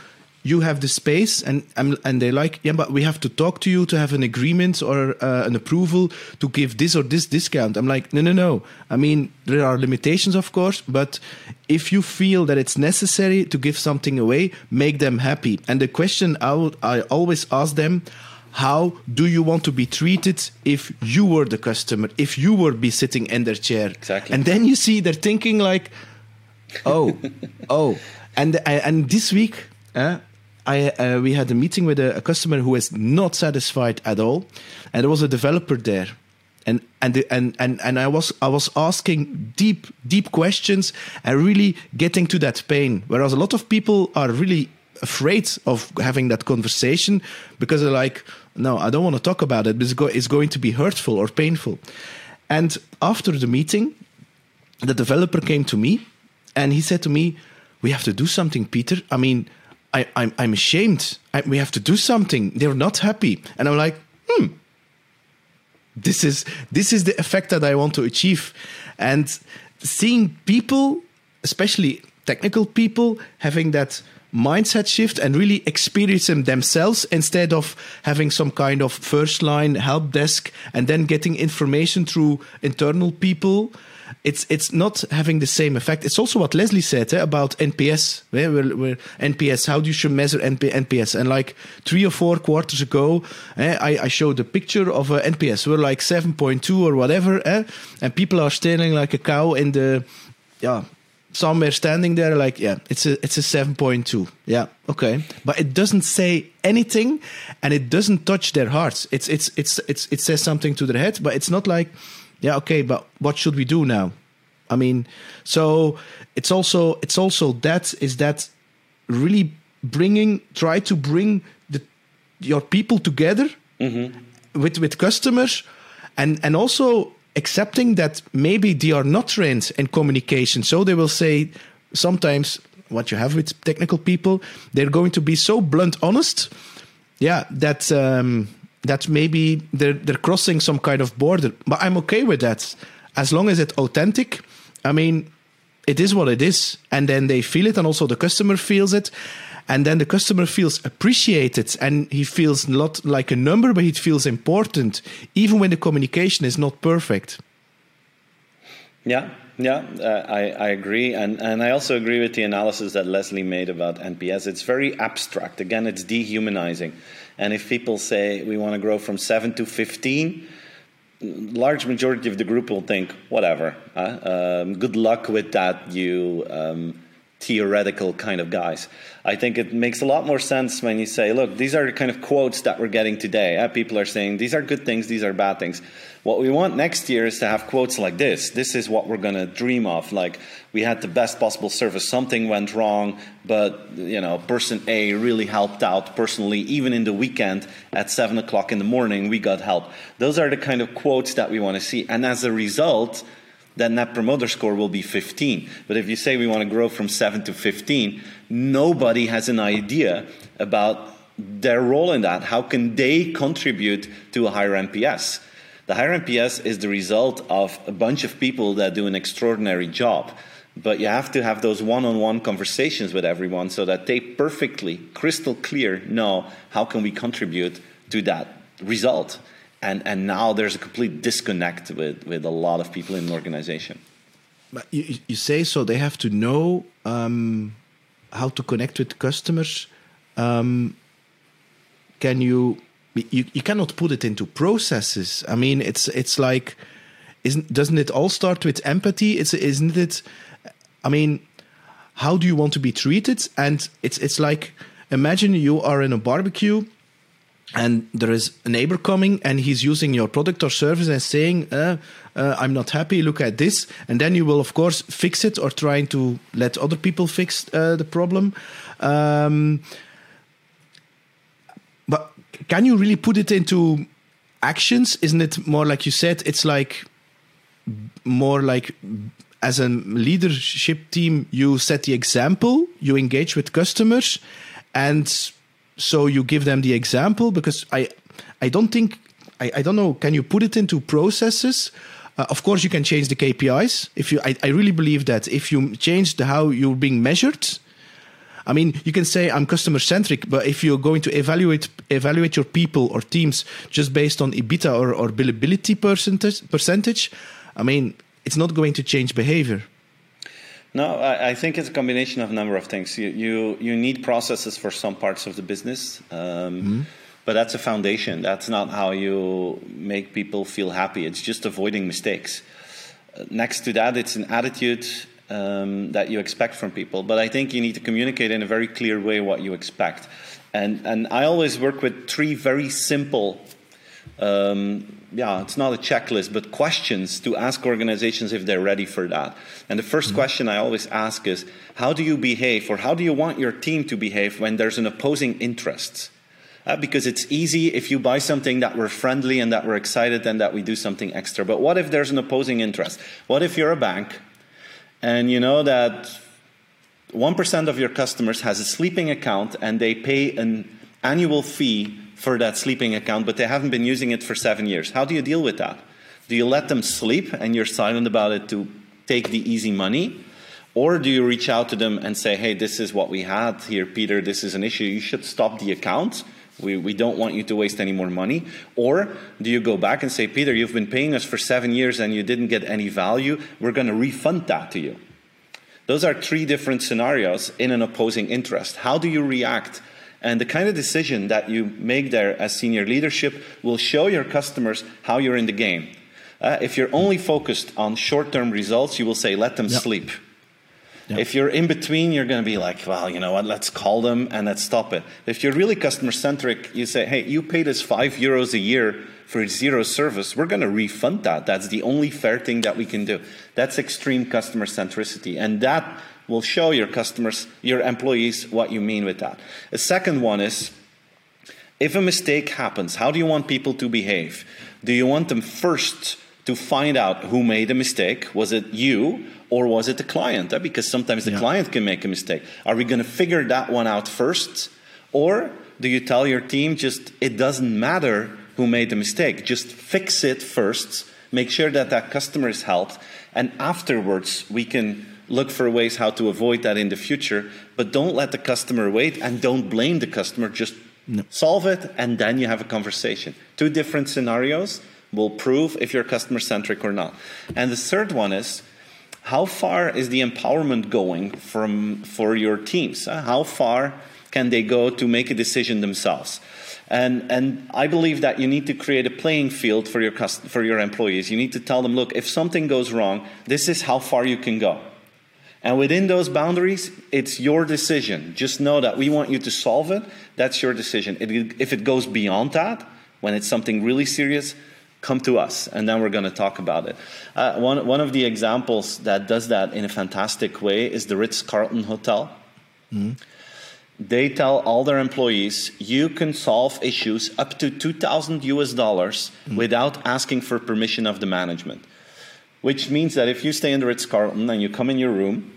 Speaker 1: you have the space and and they're like yeah but we have to talk to you to have an agreement or uh, an approval to give this or this discount. I'm like no no no. I mean there are limitations of course but if you feel that it's necessary to give something away make them happy. And the question i would i always ask them how do you want to be treated if you were the customer if you were be sitting in their chair?
Speaker 3: Exactly.
Speaker 1: And then you see they're thinking like oh oh. And and this week uh, I uh, we had a meeting with a, a, customer who was not satisfied at all, and there was a developer there, and and the, and and and I was I was asking deep deep questions and really getting to that pain. Whereas a lot of people are really afraid of having that conversation because they're like, no, I don't want to talk about it. It's going to be hurtful or painful. And after the meeting, the developer came to me and he said to me, "We have to do something, Peter. I mean." I, I'm, I'm ashamed. I, we have to do something. They're not happy. And I'm like, hmm, this is this is the effect that I want to achieve. And seeing people, especially technical people, having that mindset shift and really experience them themselves instead of having some kind of first line help desk and then getting information through internal people it's it's not having the same effect. It's also what Leslie said eh, about NPS. Where, where, NPS, how do you measure NP, NPS? And like three or four quarters ago, eh, I, I showed a picture of a NPS. We're like seven point two or whatever, eh, and people are standing like a cow in the yeah somewhere standing there like yeah it's a it's a 7.2 yeah okay but it doesn't say anything and it doesn't touch their hearts it's it's it's it's it says something to their head but it's not like yeah, okay, but what should we do now? I mean, so it's also it's also that is that really bringing try to bring the your people together mm-hmm. with with customers and and also accepting that maybe they are not trained in communication so they will say sometimes what you have with technical people they're going to be so blunt honest yeah that um, that maybe they're they're crossing some kind of border but i'm okay with that. As long as it's authentic i mean it is what it is and then they feel it and also the customer feels it and then the customer feels appreciated and he feels not like a number but he feels important even when the communication is not perfect.
Speaker 3: Yeah yeah uh, I, I agree and, and i also agree with the analysis that leslie made about nps it's very abstract. Again it's dehumanizing and if people say we want to grow from 7 to 15 large majority of the group will think whatever um, good luck with that you um, theoretical kind of guys. I think it makes a lot more sense when you say, look, these are the kind of quotes that we're getting today. Uh, people are saying these are good things, these are bad things. What we want next year is to have quotes like this. This is what we're going to dream of. Like, we had the best possible service, something went wrong, but, you know, person A really helped out personally, even in the weekend at 7 o'clock in the morning, we got help. Those are the kind of quotes that we want to see. And as a result, then that net promoter score will be 15. But if you say we want to grow from 7 to 15, nobody has an idea about their role in that. How can they contribute to a higher NPS? The higher NPS is the result of a bunch of people that do an extraordinary job. But you have to have those one on one conversations with everyone so that they perfectly, crystal clear, know how can we contribute to that result and and now there's a complete disconnect with with a lot of people in the organization.
Speaker 1: But you, you say so they have to know um, how to connect with customers. Um, can you, you you cannot put it into processes? I mean, it's it's like, isn't doesn't it all start with empathy? It's isn't it? I mean, how do you want to be treated? And it's it's like imagine you are in a barbecue and there is a neighbor coming and he's using your product or service and saying uh, uh, i'm not happy look at this and then you will of course fix it or trying to let other people fix uh, the problem um, can you really put it into actions? Isn't it more like you said it's like more like as a leadership team you set the example you engage with customers and so you give them the example? Because I I don't think I, I don't know can you put it into processes? Uh, of course you can change the KPIs if you I, I really believe that if you change the how you're being measured I mean, you can say I'm customer centric, but if you're going to evaluate evaluate your people or teams just based on EBITDA or, or billability percentage, percentage, I mean, it's not going to change behavior.
Speaker 3: No, I, I, think it's a combination of a number of things. You, you, you need processes for some parts of the business, um, mm-hmm. but that's a foundation. That's not how you make people feel happy. It's just avoiding mistakes. Uh, next to that, it's an attitude um, that you expect from people. But I think you need to communicate in a very clear way what you expect. And, and I always work with three very simple um, yeah, it's not a checklist, but questions to ask organizations if they're ready for that. And the 1st mm-hmm. question I always ask is how do you behave or how do you want your team to behave when there's an opposing interest? Uh, because it's easy if you buy something that we're friendly and that we're excited and that we do something extra. But what if there's an opposing interest? What if you're a bank and you know that 1% of your customers has a sleeping account and they pay an annual fee for that sleeping account, but they haven't been using it for seven years. How do you deal with that? Do you let them sleep and you're silent about it to take the easy money? Or do you reach out to them and say, hey, this is what we had here, Peter, this is an issue, you should stop the account? We, we don't want you to waste any more money. Or do you go back and say, Peter, you've been paying us for seven years and you didn't get any value, we're going to refund that to you? Those are three different scenarios in an opposing interest. How do you react and the kind of decision that you make there as senior leadership will show your customers how you're in the game. Uh, if you're only focused on short term results, you will say, let them yep. sleep. Yep. If you're in between, you're going to be like, well, you know what, let's call them and let's stop it. If you're really customer centric, you say, hey, you paid us five euros a year for zero service, we're going to refund that. That's the only fair thing that we can do. That's extreme customer centricity. And that will show your customers, your employees, what you mean with that. The second one is if a mistake happens, how do you want people to behave? Do you want them first to find out who made the mistake? Was it you or was it the client? Eh, because sometimes the yeah. client can make a mistake. Are we going to figure that one out first? Or do you tell your team just it doesn't matter who made the mistake, just fix it first, make sure that that customer is helped, and afterwards we can look for ways how to avoid that in the future. But don't let the customer wait and don't blame the customer. Just no. solve it and then you have a conversation. Two different scenarios will prove if you're customer centric or not. And the third one is how far is the empowerment going from for your teams? Uh, how far can they go to make a decision themselves? And, and I believe that you need to create a playing field for your, for your employees. You need to tell them, look, if something goes wrong, this is how far you can go. And within those boundaries, it's your decision. Just know that we want you to solve it. That's your decision. If it goes beyond that, when it's something really serious, come to us, and then we're going to talk about it. Uh, one, one of the examples that does that in a fantastic way is the Ritz Carlton Hotel. Mm-hmm. They tell all their employees you can solve issues up to 2,000 US dollars mm-hmm. without asking for permission of the management. Which means that if you stay in the Ritz Carlton and you come in your room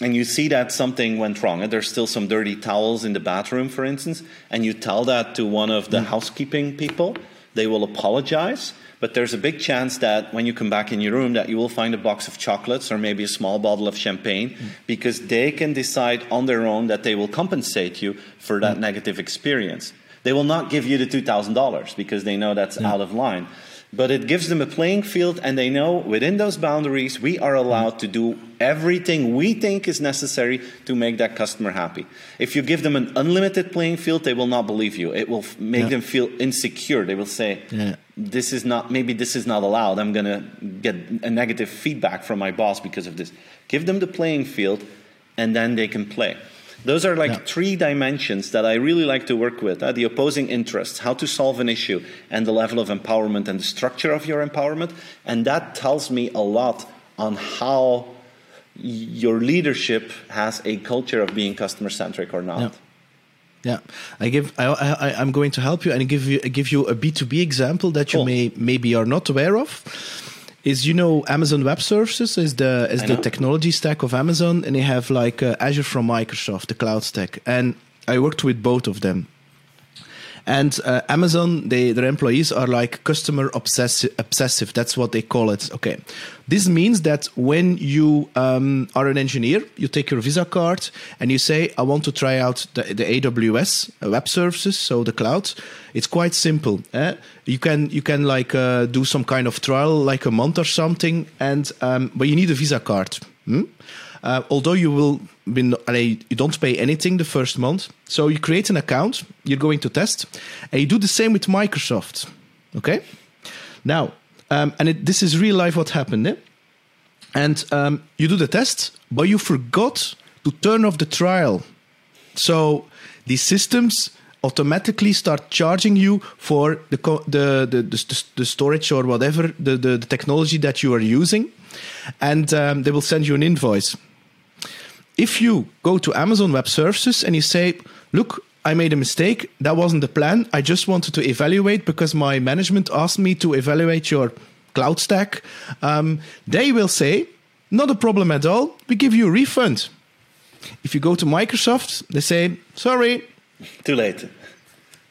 Speaker 3: and you see that something went wrong, and there's still some dirty towels in the bathroom, for instance, and you tell that to one of the mm-hmm. housekeeping people, they will apologize, but there's a big chance that when you come back in your room that you will find a box of chocolates or maybe a small bottle of champagne mm. because they can decide on their own that they will compensate you for that mm. negative experience. They will not give you the $2,000 because they know that's mm. out of line but it gives them a playing field and they know within those boundaries we are allowed to do everything we think is necessary to make that customer happy. If you give them an unlimited playing field they will not believe you. It will make yeah. them feel insecure. They will say yeah. this is not maybe this is not allowed. I'm going to get a negative feedback from my boss because of this. Give them the playing field and then they can play those are like yeah. three dimensions that I really like to work with uh, the opposing interests, how to solve an issue, and the level of empowerment and the structure of your empowerment. And that tells me a lot on how your leadership has a culture of being customer centric or not.
Speaker 1: Yeah. Yeah, I give. I, I, am going to help you and give you give you a B two B example that you cool. may maybe are not aware of is you know Amazon Web Services is the is the technology stack of Amazon, and they have like uh, Azure from Microsoft, the cloud stack, and I worked with both of them. And uh, Amazon, they, their employees are like customer obsessive, obsessive. That's what they call it. Okay. This means that when you um, are an engineer, you take your Visa card and you say, I want to try out the, the AWS uh, web services, so the cloud. It's quite simple. Eh? You can you can like uh, do some kind of trial, like a month or something, and um, but you need a Visa card. Hmm? Uh, although you will be, you don't pay anything the first month, so you create an account. You're going to test, and you do the same with Microsoft. Okay, now, um, and it, this is real life what happened. Eh? And um, you do the test, but you forgot to turn off the trial. So these systems automatically start charging you for the the the, the, the storage or whatever the, the, the technology that you are using, and um, they will send you an invoice if you go to Amazon Web Services and you say, look, I made a mistake. That wasn't the plan. I just wanted to evaluate because my management asked me to evaluate your cloud stack. Um, they will say, not a problem at all. We give you a refund. If you go to Microsoft, they say, sorry.
Speaker 3: Too late.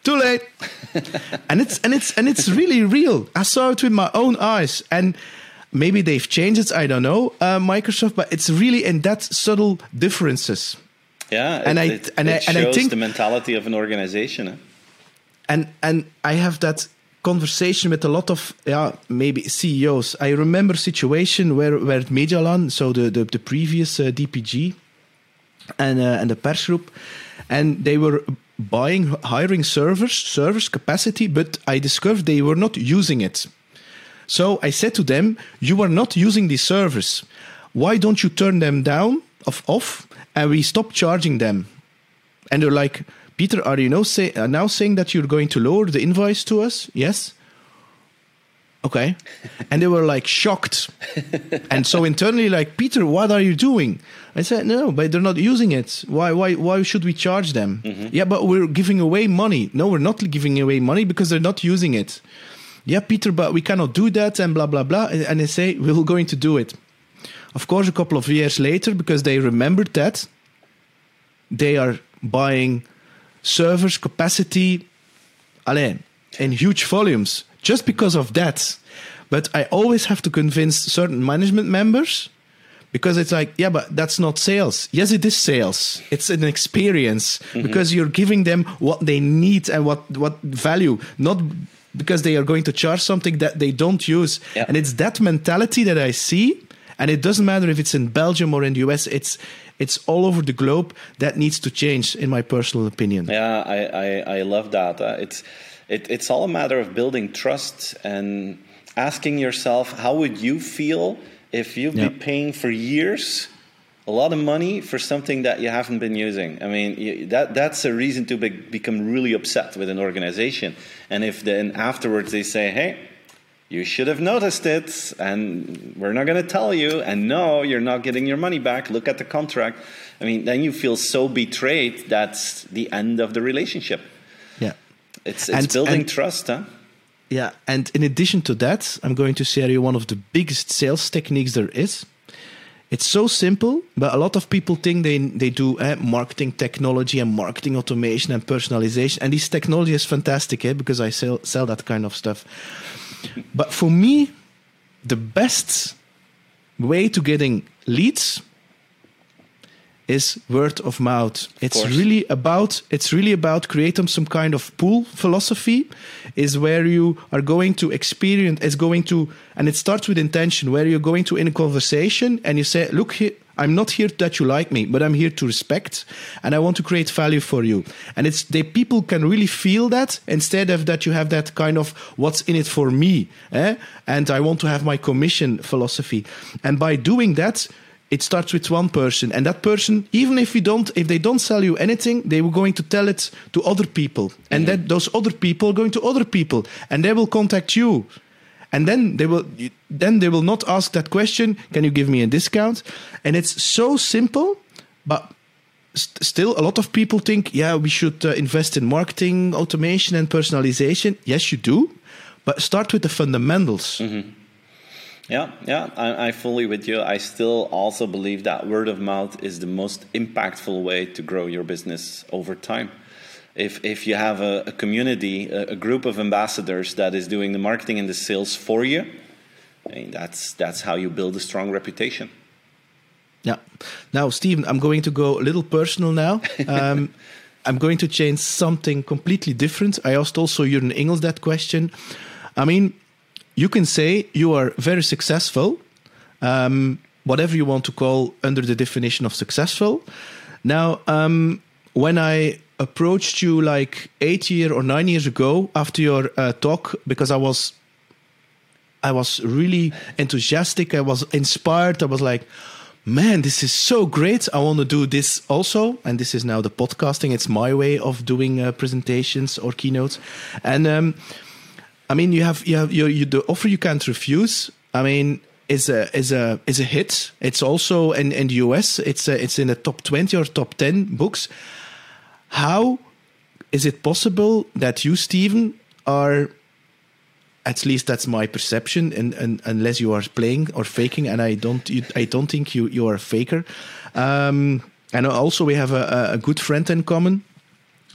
Speaker 1: Too late. and it's and it's and it's really real. I saw it with my own eyes. And maybe they've changed it. I don't know, uh, Microsoft, but it's really in that subtle differences.
Speaker 3: Yeah, and it, I it, and it I, and I think the mentality of an organization. Eh?
Speaker 1: And and I have that conversation with a lot of yeah maybe CEOs. I remember situation where where Medialaan, so the the, the previous uh, DPG, and uh, and the Persgroep, and they were buying hiring servers servers capacity, but I discovered they were not using it. So I said to them, You are not using these servers. Why don't you turn them down of off and we stop charging them? And they're like, Peter, are you now, say, uh, now saying that you're going to lower the invoice to us? Yes. Okay. And they were like shocked. and so internally, like, Peter, what are you doing? I said, no, but they're not using it. Why, why, why should we charge them? Mm-hmm. Yeah, but we're giving away money. No, we're not giving away money because they're not using it. Yeah, Peter, but we cannot do that and blah, blah, blah. And they say, we're going to do it. Of course, a couple of years later, because they remembered that, they are buying servers capacity, allez, in huge volumes just because of that. But I always have to convince certain management members because it's like, yeah, but that's not sales. Yes, it is sales. It's an experience mm-hmm. because you're giving them what they need and what, what value, not because they are going to charge something that they don't use. Yep. And it's that mentality that I see. And it doesn't matter if it's in Belgium or in the US, it's it's all over the globe that needs to change, in my personal opinion.
Speaker 3: Yeah, I, I, I love that. Uh, it's it, it's all a matter of building trust and asking yourself, how would you feel if you've been paying for years a lot of money for something that you haven't been using? I mean, you, that that's a reason to be, become really upset with an organization. And if then afterwards they say, hey, you should have noticed it, and we're not going to tell you, and no, you're not getting your money back. Look at the contract. I mean, then you feel so betrayed that's the end of the relationship. Yeah, it's, it's and, building and, trust, huh?
Speaker 1: Yeah, and in addition to that, I'm going to share you one of the biggest sales techniques there is. It's so simple, but a lot of people think they they do eh, marketing technology and marketing automation and personalization, and this technology is fantastic, eh, because I sell sell that kind of stuff. but for me, the best way to getting leads is word of mouth. It's really about it's really about creating some kind of pool philosophy is where you are going to experience is going to and it starts with intention where you're going to in a conversation and you say look here I'm not here that you like me, but I'm here to respect and I want to create value for you. And it's the people can really feel that instead of that you have that kind of what's in it for me, eh? and I want to have my commission philosophy. And by doing that, it starts with one person and that person even if you don't if they don't sell you anything they were going to tell it to other people. And mm-hmm. then those other people are going to other people and they will contact you. And then they will then they will not ask that question can you give me a discount? And it's so simple but st- still a lot of people think yeah we should uh, invest in marketing automation and personalization. Yes you do but start with the fundamentals. Mm-hmm.
Speaker 3: Yeah, yeah, I, I fully with you. I still also believe that word of mouth is the most impactful way to grow your business over time. If if you have a, a community, a, a, group of ambassadors that is doing the marketing and the sales for you, I mean, that's that's how you build a strong reputation.
Speaker 1: Yeah. Now, Steven, I'm going to go a little personal now. Um, I'm going to change something completely different. I asked also Jurgen Engels that question. I mean, you can say you are very successful, um, whatever you want to call under the definition of successful. Now, um, when I approached you like eight year or nine years ago after your uh, talk, because I was, I was really enthusiastic. I was inspired. I was like, man, this is so great. I want to do this also. And this is now the podcasting. It's my way of doing uh, presentations or keynotes. And um, I mean, you have you have you, you the offer you can't refuse. I mean, is a is a is a hit. It's also in in the US. It's a, it's in the top twenty or top ten books. How is it possible that you, Steven, are at least that's my perception, and, and unless you are playing or faking, and I don't you, I don't think you you are a faker. Um, and also we have a, a good friend in common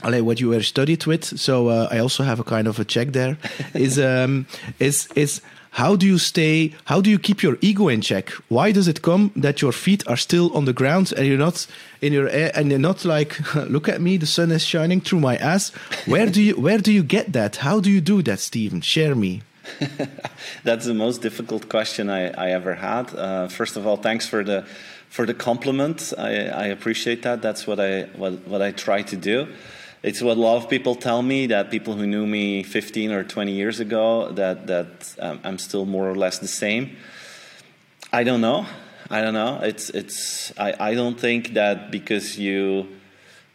Speaker 1: what you were studied with. So uh, I also have a kind of a check there. is um, is is how do you stay? How do you keep your ego in check? Why does it come that your feet are still on the ground and you're not in your air and you're not like, look at me, the sun is shining through my ass. Where do you where do you get that? How do you do that, Steven? Share me.
Speaker 3: That's the most difficult question I, I ever had. Uh, first of all, thanks for the for the compliment. I, I appreciate that. That's what I what, what I try to do it's what a lot of people tell me that people who knew me 15 or 20 years ago that that um, I'm still more or less the same. I don't know. I don't know. It's it's. I, I don't think that because you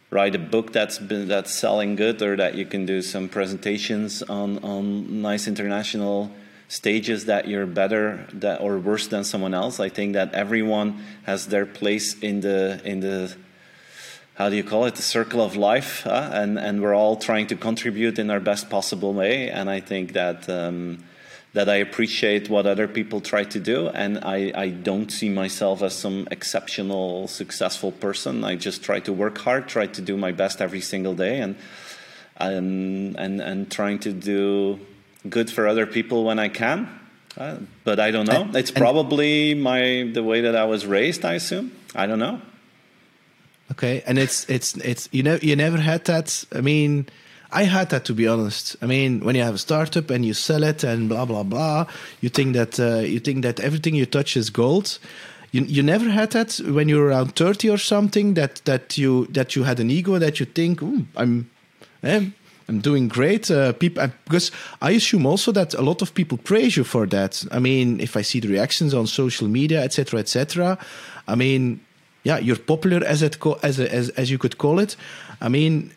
Speaker 3: write a book that's been that's selling good or that you can do some presentations on on nice international stages that you're better that, or worse than someone else. I think that everyone has their place in the in the how do you call it the circle of life, uh, and and we're all trying to contribute in our best possible way. And I think that. Um, that I appreciate what other people try to do, and I, I don't see myself as some exceptional, successful person. I just try to work hard, try to do my best every single day, and and and, and trying to do good for other people when I can. Uh, but I don't know. And, it's probably my the way that I was raised. I assume. I don't know.
Speaker 1: Okay, and it's it's it's you know you never had that. I mean I had that to be honest. I mean, when you have a startup and you sell it and blah blah blah, you think that uh, you think that everything you touch is gold. You, you never had that when you were around thirty or something that that you that you had an ego that you think I'm eh, I'm doing great. Uh, people because I assume also that a lot of people praise you for that. I mean, if I see the reactions on social media, etc., etc. I mean, yeah, you're popular as it as as as you could call it. I mean,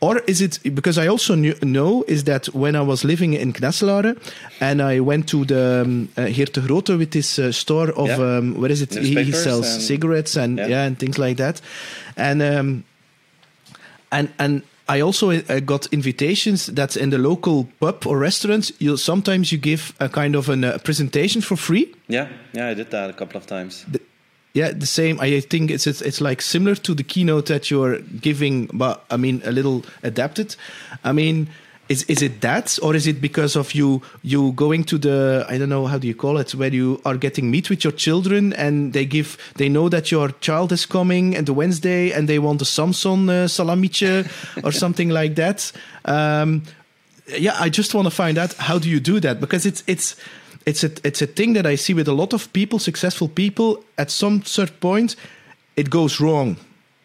Speaker 1: or is it because I also knew, know is that when I was living in Knesselare and I went to the um, uh, Geert de Grote with his uh, store of yeah. um, what is it? He, he, sells and, cigarettes and yeah. yeah. and things like that, and um, and and I also uh, got invitations that in the local pub or restaurants, you sometimes you give a kind of a uh, presentation for free.
Speaker 3: Yeah, yeah, I did that a couple of times.
Speaker 1: The, yeah, the same. I think it's, it's it's like similar to the keynote that you're giving, but I mean a little adapted. I mean, is is it that, or is it because of you you going to the I don't know how do you call it, where you are getting meet with your children and they give they know that your child is coming and the Wednesday and they want a Samson uh, salamiche or something like that. Um, yeah, I just want to find out how do you do that because it's it's it's a it's a thing that I see with a lot of people, successful people. At some certain point, it goes wrong.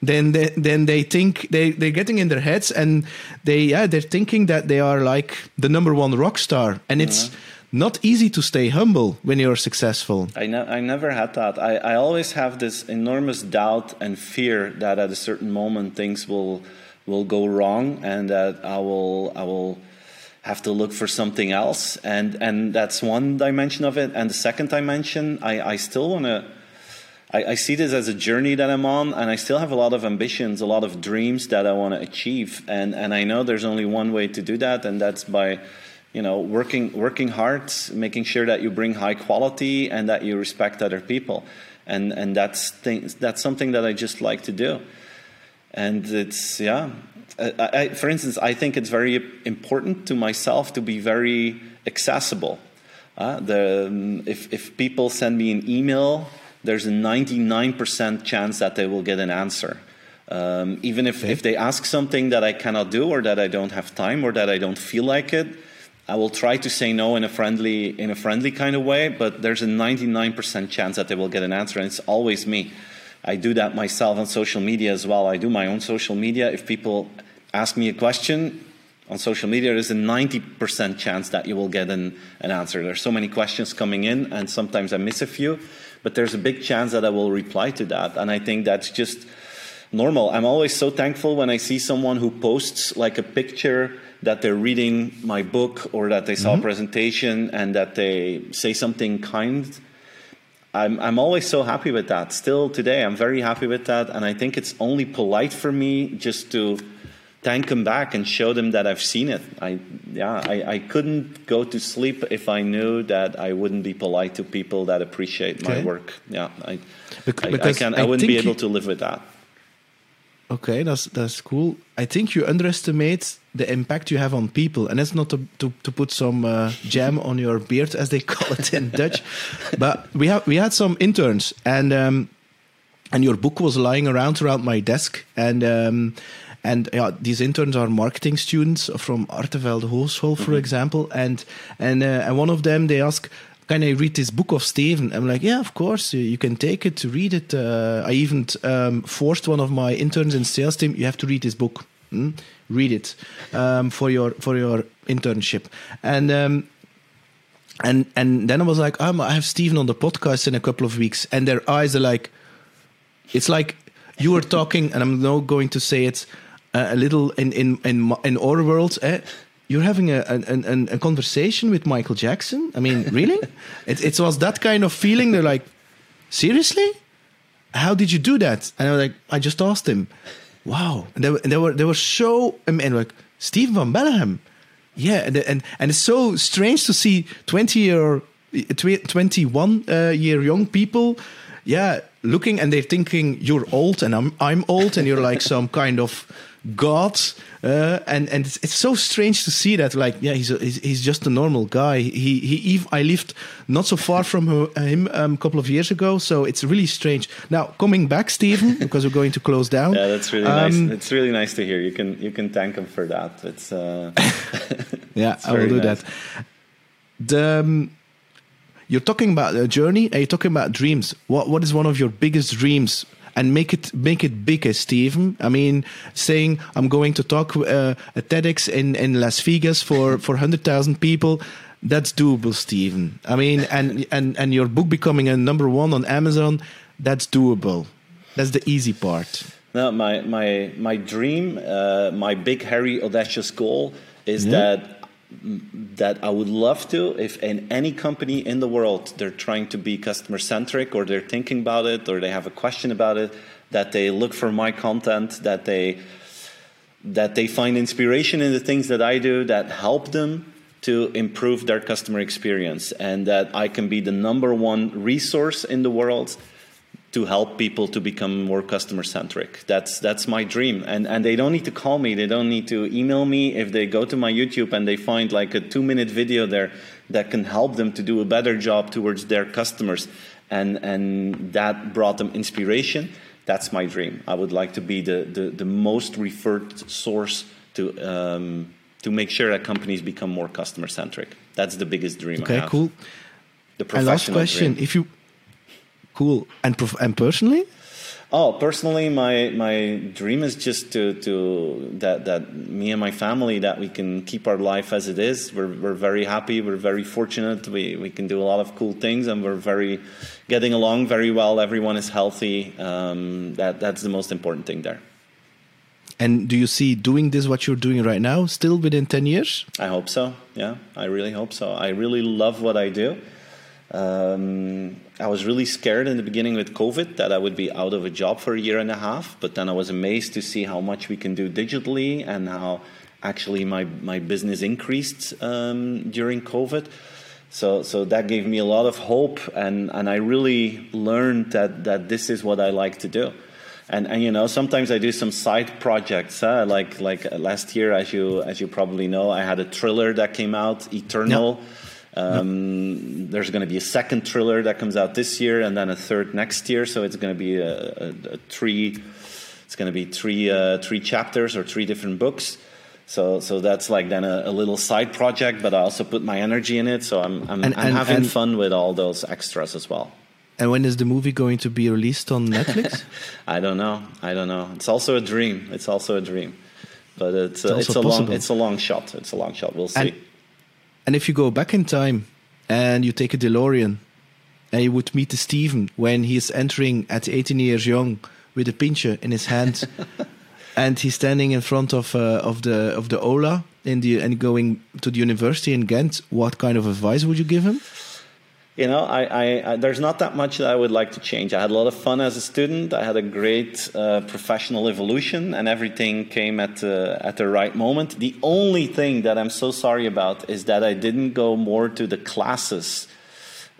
Speaker 1: Then they, then they think they they're getting in their heads and they yeah they're thinking that they are like the number one rock star, and it's. Mm-hmm. Not easy to stay humble when you're successful.
Speaker 3: I, ne- I never had that. I, I always have this enormous doubt and fear that at a certain moment things will will go wrong and that I will I will have to look for something else. And and that's one dimension of it. And the second dimension i, I still want to I, I, see this as a journey that i'm on and i still have a lot of ambitions a lot of dreams that i want to achieve. And and i know there's only one way to do that and that's by you know working working hard making sure that you bring high quality and that you respect other people. And and that's things that's something that i just like to do. And it's yeah I, for instance, I think it's very important to myself to be very accessible. Uh, the, um, if, if people send me an email, there's a 99% chance that they will get an answer. Um, even if, okay. if they ask something that I cannot do or that I don't have time or that I don't feel like it, I will try to say no in a friendly in a friendly kind of way, but there's a 99% chance that they will get an answer, and it's always me. I do that myself on social media as well. I do my own social media. If people ask me a question on social media, there's a 90% chance that you will get an, an answer. There's so many questions coming in, and sometimes I miss a few, but there's a big chance that I will reply to that. And I think that's just normal. I'm always so thankful when I see someone who posts like a picture that they're reading my book or that they saw mm-hmm. a presentation and that they say something kind. I'm, I'm always so happy with that. Still today, I'm very happy with that. And I think it's only polite for me just to thank them back and show them that I've seen it. I yeah, I, I couldn't go to sleep if I knew that I wouldn't be polite to people that appreciate okay. my work. Yeah, I because I, I, can, I wouldn't be able to live with that.
Speaker 1: Okay, that's that's cool. I think you underestimate the impact you have on people, and that's not to to, to put some uh, jam on your beard, as they call it in Dutch. But we have we had some interns, and um, and your book was lying around around my desk, and um, and yeah, these interns are marketing students from Artevelde Hogeschool, for mm-hmm. example. And and uh, and one of them they ask, "Can I read this book of Steven?" I'm like, "Yeah, of course, you can take it to read it." Uh, I even um, forced one of my interns in sales team, "You have to read this book. Hmm? Read it um, for your for your internship." And um, and and then I was like, um, I have Steven on the podcast in a couple of weeks, and their eyes are like, it's like you were talking, and I'm now going to say it uh, a little in in in in our world. Eh? you're having a, a, a conversation with Michael Jackson. I mean, really? it, it was that kind of feeling. They're like, seriously? How did you do that? And I was like, I just asked him. Wow. And they, and they were they were so and like Steven van Belleghem. Yeah, and and and it's so strange to see twenty year, twenty one uh, year young people, yeah, looking and they're thinking you're old and I'm I'm old and you're like some kind of god uh, and and it's, it's, so strange to see that like yeah he's a, he's, he's just a normal guy. He he I lived not so far from him um, a couple of years ago so it's really strange. Now coming back Steven because we're going to close down
Speaker 3: yeah that's really um, nice it's really nice to hear. You can you can thank him for that. It's uh,
Speaker 1: yeah it's I will do nice. that the um, you're talking about a journey and you're talking about dreams. What what is one of your biggest dreams and make it make it big as Steven. I mean, saying I'm going to talk uh, at TEDx in, in Las Vegas for for hundred thousand people. That's doable, Steven. I mean, and and and your book becoming a number one on Amazon. That's doable. That's the easy part.
Speaker 3: No, my my my dream, uh, my big, hairy, audacious goal is yeah. that that I would love to if in any company in the world they're trying to be customer centric or they're thinking about it or they have a question about it that they look for my content that they that they find inspiration in the things that I do that help them to improve their customer experience and that I can be the number one resource in the world to help people to become more customer centric. That's that's my dream. And and they don't need to call me. They don't need to email me. If they go to my YouTube and they find like a two minute video there that can help them to do a better job towards their customers, and and that brought them inspiration. That's my dream. I would like to be the the, the most referred source to. Um, to make sure that companies become more customer centric. That's the biggest dream.
Speaker 1: Okay, cool. The professional and last question: dream. If you Cool. And and personally?
Speaker 3: Oh, personally, my my dream is just to to that that me and my family that we can keep our life as it is. We're we're very happy. We're very fortunate. We we can do a lot of cool things, and we're very getting along very well. Everyone is healthy. Um, that that's the most important thing there.
Speaker 1: And do you see doing this what you're doing right now still within ten years?
Speaker 3: I hope so. Yeah, I really hope so. I really love what I do. Um, I was really scared in the beginning with COVID that I would be out of a job for a year and a half, but then I was amazed to see how much we can do digitally and how actually my, my business increased um, during COVID. So, so that gave me a lot of hope, and, and I really learned that, that this is what I like to do. And, and you know sometimes I do some side projects huh? like like last year as you as you probably know I had a thriller that came out Eternal um, There's going to be a second thriller that comes out this year, and then a third next year. So it's going to be a, a, a three. It's going to be three uh, three chapters or three different books. So so that's like then a, a, little side project, but I also put my energy in it. So I'm I'm, and, I'm and, having and fun with all those extras as well.
Speaker 1: And when is the movie going to be released on Netflix?
Speaker 3: I don't know. I don't know. It's also a dream. It's also a dream, but it's it's, it's a long it's a long shot. It's a long shot. We'll see.
Speaker 1: And if you go back in time and you take a DeLorean and you would meet Steven when he's entering at 18 years young with a pincher in his hand and he's standing in front of uh, of the of the Ola in the and going to the university in Ghent, what kind of advice would you give him?
Speaker 3: You know, I, I, I, there's not that much that I would like to change. I had a lot of fun as a student. I had a great uh, professional evolution, and everything came at the, at the right moment. The only thing that I'm so sorry about is that I didn't go more to the classes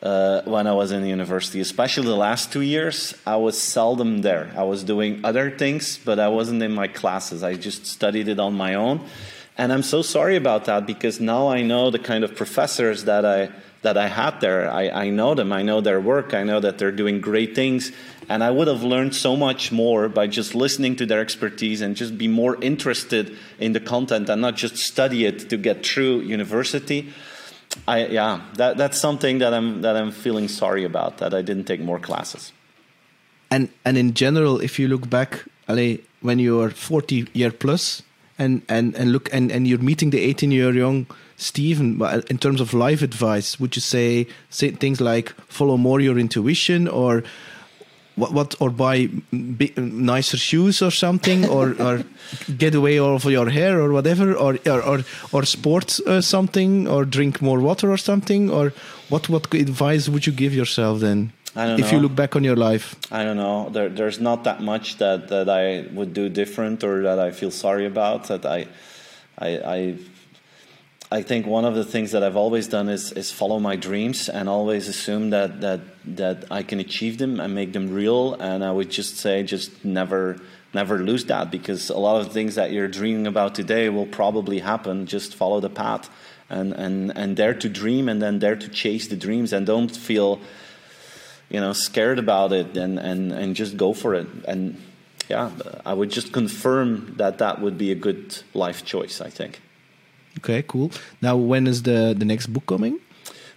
Speaker 3: uh, when I was in university, especially the last two years. I was seldom there. I was doing other things, but I wasn't in my classes. I just studied it on my own. And I'm so sorry about that because now I know the kind of professors that I that I had there. I, I know them, I know their work, I know that they're doing great things. And I would have learned so much more by just listening to their expertise and just be more interested in the content and not just study it to get through university. I, yeah, that, that's something that I'm, that I'm feeling sorry about, that I didn't take more classes.
Speaker 1: And, and in general, if you look back, Ale, when you're 40 year plus and, and, and look and, and you're meeting the 18 year young Steven, in terms of life advice, would you say, say things like follow more your intuition or what, what or buy nicer shoes or something or, or get away all of your hair or whatever or or or, or sport uh, something or drink more water or something or what what advice would you give yourself then
Speaker 3: I don't
Speaker 1: if
Speaker 3: know.
Speaker 1: you look back on your life
Speaker 3: I don't know. There, there's not that much that, that I would do different or that I feel sorry about. That I, I, I, I think one of the things that I've always done is, is follow my dreams and always assume that, that that I can achieve them and make them real. And I would just say, just never never lose that because a lot of things that you're dreaming about today will probably happen. Just follow the path and and and dare to dream and then dare to chase the dreams and don't feel you know scared about it and and and just go for it and yeah i would just confirm that that would be a good life choice i think
Speaker 1: okay cool now when is the the next book coming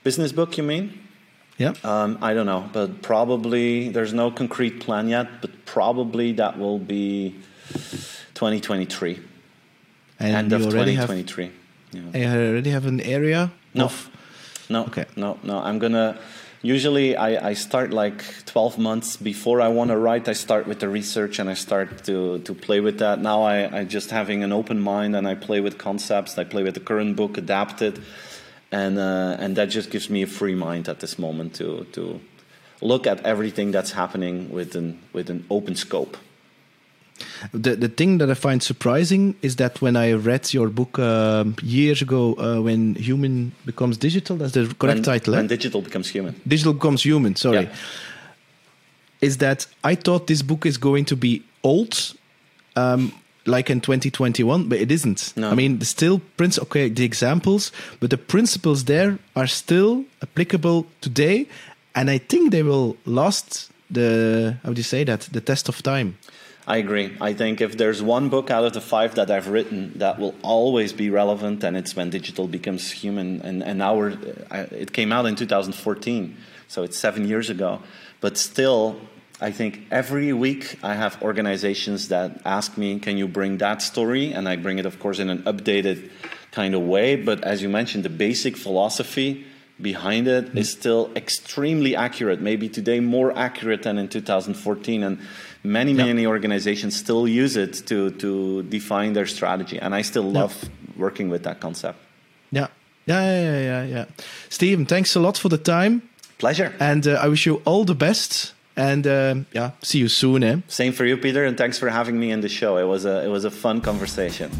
Speaker 3: business book you mean
Speaker 1: yeah
Speaker 3: um, i don't know but probably there's no concrete plan yet but probably that will be 2023
Speaker 1: and
Speaker 3: end of
Speaker 1: you already have
Speaker 3: 2023 yeah.
Speaker 1: I already have an area
Speaker 3: No.
Speaker 1: of
Speaker 3: No.
Speaker 1: Okay.
Speaker 3: No, no. I'm gonna. Usually, I, I start like 12 months before I want to write. I start with the research and I start to, to play with that. Now I, I just having an open mind and I play with concepts. I play with the current book, adapt it, and uh, and that just gives me a free mind at this moment to to look at everything that's happening with an with an open scope.
Speaker 1: The the thing that I find surprising is that when I read your book um, years ago, uh, when human becomes digital, that's the correct
Speaker 3: when,
Speaker 1: title. eh?
Speaker 3: Digital becomes human.
Speaker 1: digital becomes human. Sorry,
Speaker 3: Yeah.
Speaker 1: is that I thought this book is going to be old, um, like in 2021, but it isn't.
Speaker 3: No.
Speaker 1: I mean, the still prince. Okay, the examples, but the principles there are still applicable today, and I think they will last the how do you say that the test of time.
Speaker 3: I agree. I think if there's one book out of the five that I've written that will always be relevant, and it's when digital becomes human. And, and it came out in 2014, so it's seven years ago. But still, I think every week I have organizations that ask me, "Can you bring that story?" And I bring it, of course, in an updated kind of way. But as you mentioned, the basic philosophy behind it is still extremely accurate. Maybe today more accurate than in 2014, and many many organizations still use it to to define their strategy. And I still love working with that concept.
Speaker 1: Yeah, yeah, yeah, yeah, yeah. yeah. Steven, thanks a lot for the time,
Speaker 3: Pleasure.
Speaker 1: and uh, I wish you all the best. And um yeah, see you soon, eh?
Speaker 3: Same for you, Peter, and thanks for having me in the show. It was a it was a fun conversation.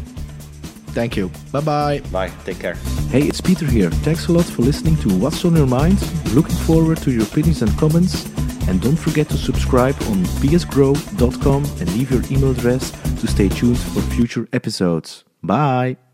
Speaker 1: Thank you. Bye bye.
Speaker 3: Bye. Take care.
Speaker 1: Hey, it's Peter here. Thanks a lot for listening to What's on Your Mind. Looking forward to your opinions and comments. And don't forget to subscribe on psgrow.com and leave your email address to stay tuned for future episodes. Bye.